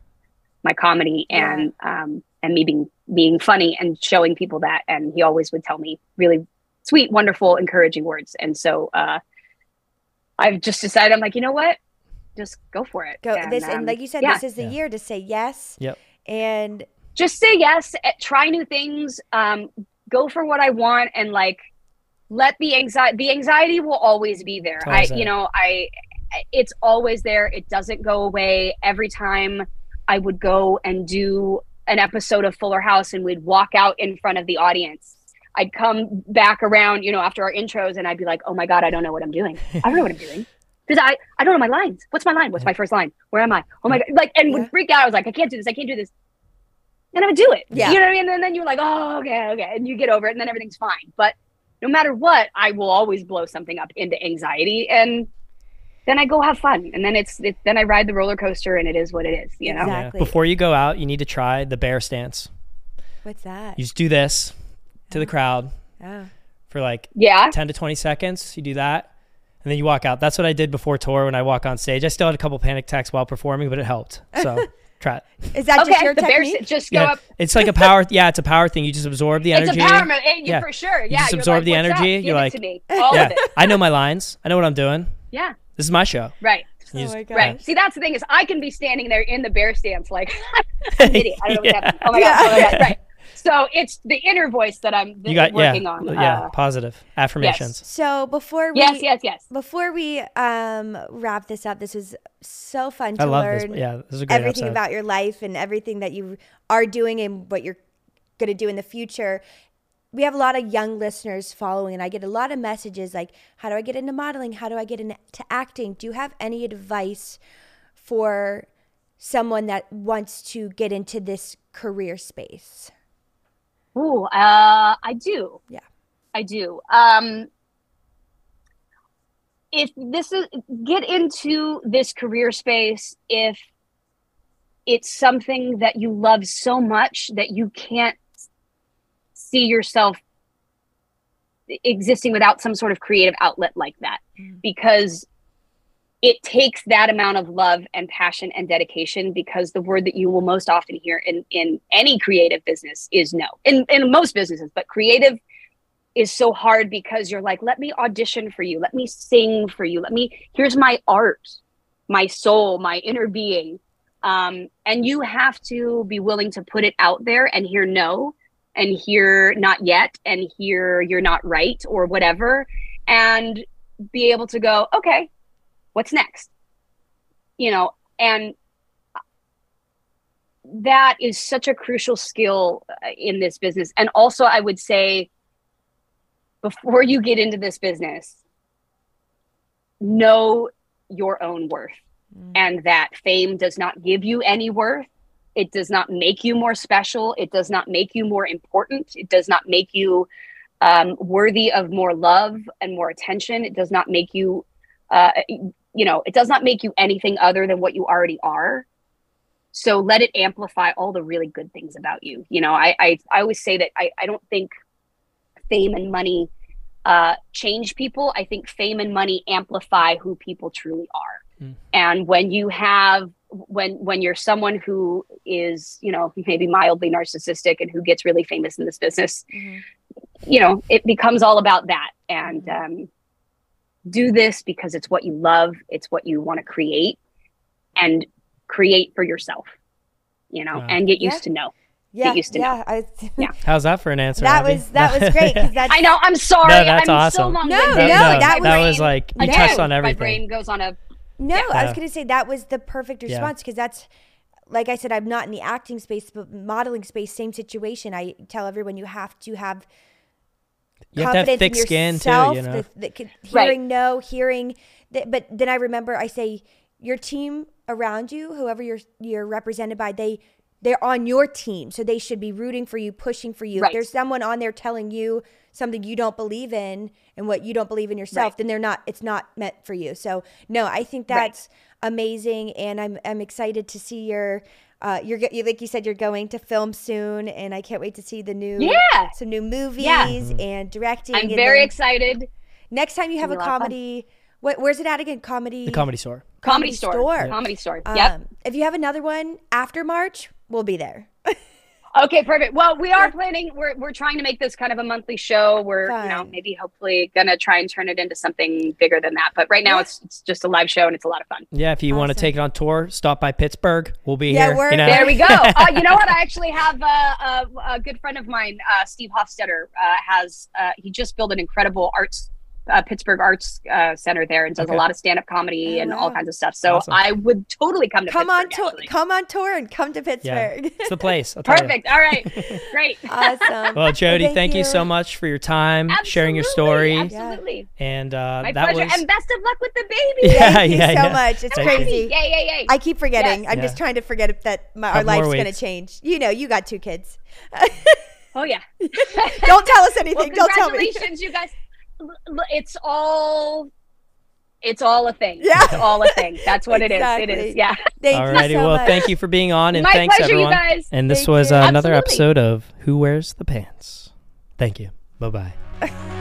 [SPEAKER 3] my comedy
[SPEAKER 2] Yeah.
[SPEAKER 3] and um, and me being being funny and showing people that. And he always would tell me really sweet, wonderful, encouraging words. And so uh, I've just decided I'm like, you know what, just go for it.
[SPEAKER 2] Go
[SPEAKER 3] and,
[SPEAKER 2] this
[SPEAKER 3] um,
[SPEAKER 2] and like you said,
[SPEAKER 3] yeah.
[SPEAKER 2] this is the
[SPEAKER 1] Yeah.
[SPEAKER 2] year to say yes.
[SPEAKER 1] Yep.
[SPEAKER 2] And
[SPEAKER 3] just say yes eh, try new things um go for what i want and like let the anxiety the anxiety will always be there
[SPEAKER 1] It's
[SPEAKER 3] i you
[SPEAKER 1] there.
[SPEAKER 3] know i it's always there it doesn't go away every time i would go and do an episode of fuller house and we'd walk out in front of the audience i'd come back around you know after our intros and i'd be like oh my god i don't know what i'm doing i don't know what i'm doing because I, I don't know my lines. What's my line? What's my first line? Where am I? Oh my god! Like, and would freak out. I was like, I can't do this. I can't do this and I would do it.
[SPEAKER 2] Yeah.
[SPEAKER 3] You know what I mean? And then you're like, oh, okay, okay. And you get over it and then everything's fine. But no matter what, I will always blow something up into anxiety and then I go have fun. And then it's, it, then I ride the roller coaster and it is what it is, you know?
[SPEAKER 2] Exactly.
[SPEAKER 1] Yeah. Before you go out, you need to try the bear stance.
[SPEAKER 2] what's that?
[SPEAKER 1] You just do this to the oh. crowd
[SPEAKER 2] Oh.
[SPEAKER 1] for like
[SPEAKER 3] Yeah.
[SPEAKER 1] 10 to 20 seconds. You do that. And then you walk out. That's what I did before tour when I walk on stage. I still had a couple panic attacks while performing, but it helped. So (laughs) try it.
[SPEAKER 2] Is that just your
[SPEAKER 3] The bear
[SPEAKER 2] technique?
[SPEAKER 3] just go
[SPEAKER 1] Yeah.
[SPEAKER 3] up.
[SPEAKER 1] It's like a power. (laughs) Yeah, it's a power thing. You just absorb the energy.
[SPEAKER 3] It's a power move. you-
[SPEAKER 1] Yeah.
[SPEAKER 3] For sure. Yeah. you're
[SPEAKER 1] absorb
[SPEAKER 3] like,
[SPEAKER 1] the
[SPEAKER 3] "What's up?
[SPEAKER 1] energy. You're
[SPEAKER 3] it
[SPEAKER 1] like-
[SPEAKER 3] to me. (laughs) All
[SPEAKER 1] Yeah,
[SPEAKER 3] of it.
[SPEAKER 1] I know my lines. I know what I'm doing.
[SPEAKER 3] Yeah.
[SPEAKER 1] This is my show.
[SPEAKER 3] Right.
[SPEAKER 2] Oh
[SPEAKER 1] just-
[SPEAKER 2] my gosh.
[SPEAKER 3] Right. See, that's the thing is I can be standing there in the bear stance like (laughs) I'm (laughs) an idiot. I don't know what's
[SPEAKER 1] Yeah.
[SPEAKER 3] happening. Oh my god. Oh my god. Right. So it's the inner voice that I'm
[SPEAKER 1] You got
[SPEAKER 3] working
[SPEAKER 1] yeah,
[SPEAKER 3] on.
[SPEAKER 1] yeah,
[SPEAKER 3] Uh,
[SPEAKER 1] positive affirmations.
[SPEAKER 2] So before we
[SPEAKER 3] yes, yes, yes.
[SPEAKER 2] before we um wrap this up, this was so fun to
[SPEAKER 1] I love
[SPEAKER 2] learn
[SPEAKER 1] this. Yeah, this is a great
[SPEAKER 2] everything
[SPEAKER 1] episode.
[SPEAKER 2] about your life and everything that you are doing and what you're going to do in the future. We have a lot of young listeners following, and I get a lot of messages like, How do I get into modeling? How do I get into acting? Do you have any advice for someone that wants to get into this career space?
[SPEAKER 3] Ooh, uh, I do.
[SPEAKER 2] Yeah.
[SPEAKER 3] I do. Um, if this is get into this career space, if it's something that you love so much that you can't see yourself existing without some sort of creative outlet like that,
[SPEAKER 2] Mm.
[SPEAKER 3] because it takes that amount of love and passion and dedication because the word that you will most often hear in, in any creative business is no. In, in most businesses but creative is so hard because you're like let me audition for you. Let me sing for you. Let me here's my art my soul my inner being. Um, and you have to be willing to put it out there and hear no and hear not yet and hear you're not right or whatever and be able to go okay what's next? You know and that is such a crucial skill uh, in this business. And also i would say before you get into this business know your own worth.
[SPEAKER 2] Mm.
[SPEAKER 3] and that fame does not give you any worth it does not make you more special. It does not make you more important. It does not make you um, worthy of more love and more attention. It does not make you uh, you know it does not make you anything other than what you already are. So let it amplify all the really good things about you. You know i i, I always say that I, I don't think fame and money uh, change people. I think fame and money amplify who people truly are
[SPEAKER 1] Mm.
[SPEAKER 3] and when you have when when you're someone who is you know maybe mildly narcissistic and who gets really famous in this business
[SPEAKER 2] Mhm.
[SPEAKER 3] you know it becomes all about that and um, do this because it's what you love it's what you want to create and create for yourself you know
[SPEAKER 1] Wow.
[SPEAKER 3] and get
[SPEAKER 2] Yeah.
[SPEAKER 3] used to know
[SPEAKER 2] Yeah,
[SPEAKER 3] used to know.
[SPEAKER 2] yeah, I, (laughs)
[SPEAKER 3] Yeah.
[SPEAKER 1] How's that for an answer?
[SPEAKER 2] that
[SPEAKER 1] Abbie?
[SPEAKER 2] was that was great (laughs)
[SPEAKER 3] I know. I'm sorry.
[SPEAKER 1] No, that's
[SPEAKER 3] I'm
[SPEAKER 1] awesome.
[SPEAKER 3] so long.
[SPEAKER 2] No,
[SPEAKER 1] That-
[SPEAKER 2] no, that
[SPEAKER 1] that
[SPEAKER 2] was-
[SPEAKER 1] was like you
[SPEAKER 3] Again,
[SPEAKER 1] touched on everything.
[SPEAKER 3] My brain goes on a
[SPEAKER 2] No, I was going to say that was the perfect response because that's, like I said, I'm not in the acting space, but modeling space, same situation. I tell everyone you have to have
[SPEAKER 1] You have to have
[SPEAKER 2] confidence
[SPEAKER 1] thick
[SPEAKER 2] in
[SPEAKER 1] skin too.
[SPEAKER 2] yourself,
[SPEAKER 1] You know.
[SPEAKER 2] the, the, c-
[SPEAKER 3] Right.
[SPEAKER 2] hearing no, hearing. That, but then I remember I say your team around you, whoever you're you're represented by, they they're on your team, so they should be rooting for you, pushing for you. If there's someone on there telling you something you don't believe in and what you don't believe in yourself,
[SPEAKER 3] Right.
[SPEAKER 2] then they're not. It's not meant for you. So no, I think
[SPEAKER 3] Right.
[SPEAKER 2] that's amazing, and I'm I'm excited to see your. Uh, you're go- you- like you said, you're going to film soon, and I can't wait to see the new
[SPEAKER 3] Yeah.
[SPEAKER 2] some new movies
[SPEAKER 3] Yeah.
[SPEAKER 2] and directing.
[SPEAKER 3] I'm
[SPEAKER 2] and
[SPEAKER 3] very
[SPEAKER 2] then-
[SPEAKER 3] excited.
[SPEAKER 2] Next time you have a
[SPEAKER 3] It'll be a lot of fun.
[SPEAKER 2] comedy, what, where's it at again? Comedy.
[SPEAKER 1] the comedy store.
[SPEAKER 3] Comedy,
[SPEAKER 2] Comedy
[SPEAKER 3] store.
[SPEAKER 2] store.
[SPEAKER 3] Comedy store.
[SPEAKER 2] Um. If you have another one after March, we'll be there.
[SPEAKER 3] Okay, perfect. Well, we are planning. We're we're trying to make this kind of a monthly show. We're you know maybe hopefully gonna try and turn it into something bigger than that. But right now
[SPEAKER 2] Yeah.
[SPEAKER 3] it's it's just a live show and it's a lot of fun.
[SPEAKER 1] Yeah, if you want to take it on tour, stop by Pittsburgh. We'll be
[SPEAKER 2] Yeah,
[SPEAKER 1] here.
[SPEAKER 2] we're-
[SPEAKER 1] you know?
[SPEAKER 3] There we go. (laughs) uh, you know what? I actually have uh, a, a good friend of mine, uh, Steve Hofstetter, uh, has uh, he just built an incredible arts uh, Pittsburgh Arts uh, Center there and does
[SPEAKER 1] Okay.
[SPEAKER 3] a lot of stand up comedy
[SPEAKER 2] Oh,
[SPEAKER 3] and
[SPEAKER 2] wow.
[SPEAKER 3] all kinds of stuff. So
[SPEAKER 1] Awesome.
[SPEAKER 3] I would totally come to
[SPEAKER 2] come on
[SPEAKER 3] Pittsburgh,
[SPEAKER 2] tour.
[SPEAKER 3] actually.
[SPEAKER 2] Come on tour and come to
[SPEAKER 1] Yeah,
[SPEAKER 2] Pittsburgh.
[SPEAKER 1] it's the place. I'll.
[SPEAKER 3] Perfect. All right. (laughs) Great. (laughs)
[SPEAKER 2] awesome.
[SPEAKER 1] Well, Jodie,
[SPEAKER 2] Thank
[SPEAKER 1] thank, you.
[SPEAKER 2] you.
[SPEAKER 1] so much for your time, sharing your story,
[SPEAKER 3] Absolutely.
[SPEAKER 1] and uh,
[SPEAKER 3] My
[SPEAKER 1] that
[SPEAKER 3] pleasure.
[SPEAKER 1] was
[SPEAKER 3] And best of luck with the baby.
[SPEAKER 1] Yeah,
[SPEAKER 2] Thank you
[SPEAKER 1] yeah,
[SPEAKER 2] so
[SPEAKER 1] yeah.
[SPEAKER 2] much. It's
[SPEAKER 1] Thank you.
[SPEAKER 2] crazy.
[SPEAKER 3] Yay, yay, yay.
[SPEAKER 2] I keep forgetting.
[SPEAKER 3] Yes.
[SPEAKER 2] I'm
[SPEAKER 1] Yeah.
[SPEAKER 2] just trying to forget that my, our
[SPEAKER 1] Couple more
[SPEAKER 2] life's going to change. You know, you got two kids.
[SPEAKER 3] Oh, yeah. (laughs)
[SPEAKER 2] Don't tell us
[SPEAKER 3] well,
[SPEAKER 2] anything. Don't tell me.
[SPEAKER 3] congratulations, you guys. L- l- It's all. It's all a thing.
[SPEAKER 2] Yeah.
[SPEAKER 3] It's all a thing. That's what it is. It is. Yeah.
[SPEAKER 2] Thank
[SPEAKER 1] Alrighty,
[SPEAKER 2] you so
[SPEAKER 1] well,
[SPEAKER 2] much.
[SPEAKER 1] thank you for being on, and
[SPEAKER 3] My
[SPEAKER 1] thanks
[SPEAKER 3] pleasure,
[SPEAKER 1] everyone.
[SPEAKER 3] you guys.
[SPEAKER 1] And this
[SPEAKER 2] Thank
[SPEAKER 1] was
[SPEAKER 2] you.
[SPEAKER 1] uh, another
[SPEAKER 3] Absolutely.
[SPEAKER 1] episode of Who Wears the Pants. Thank you. Bye bye. (laughs)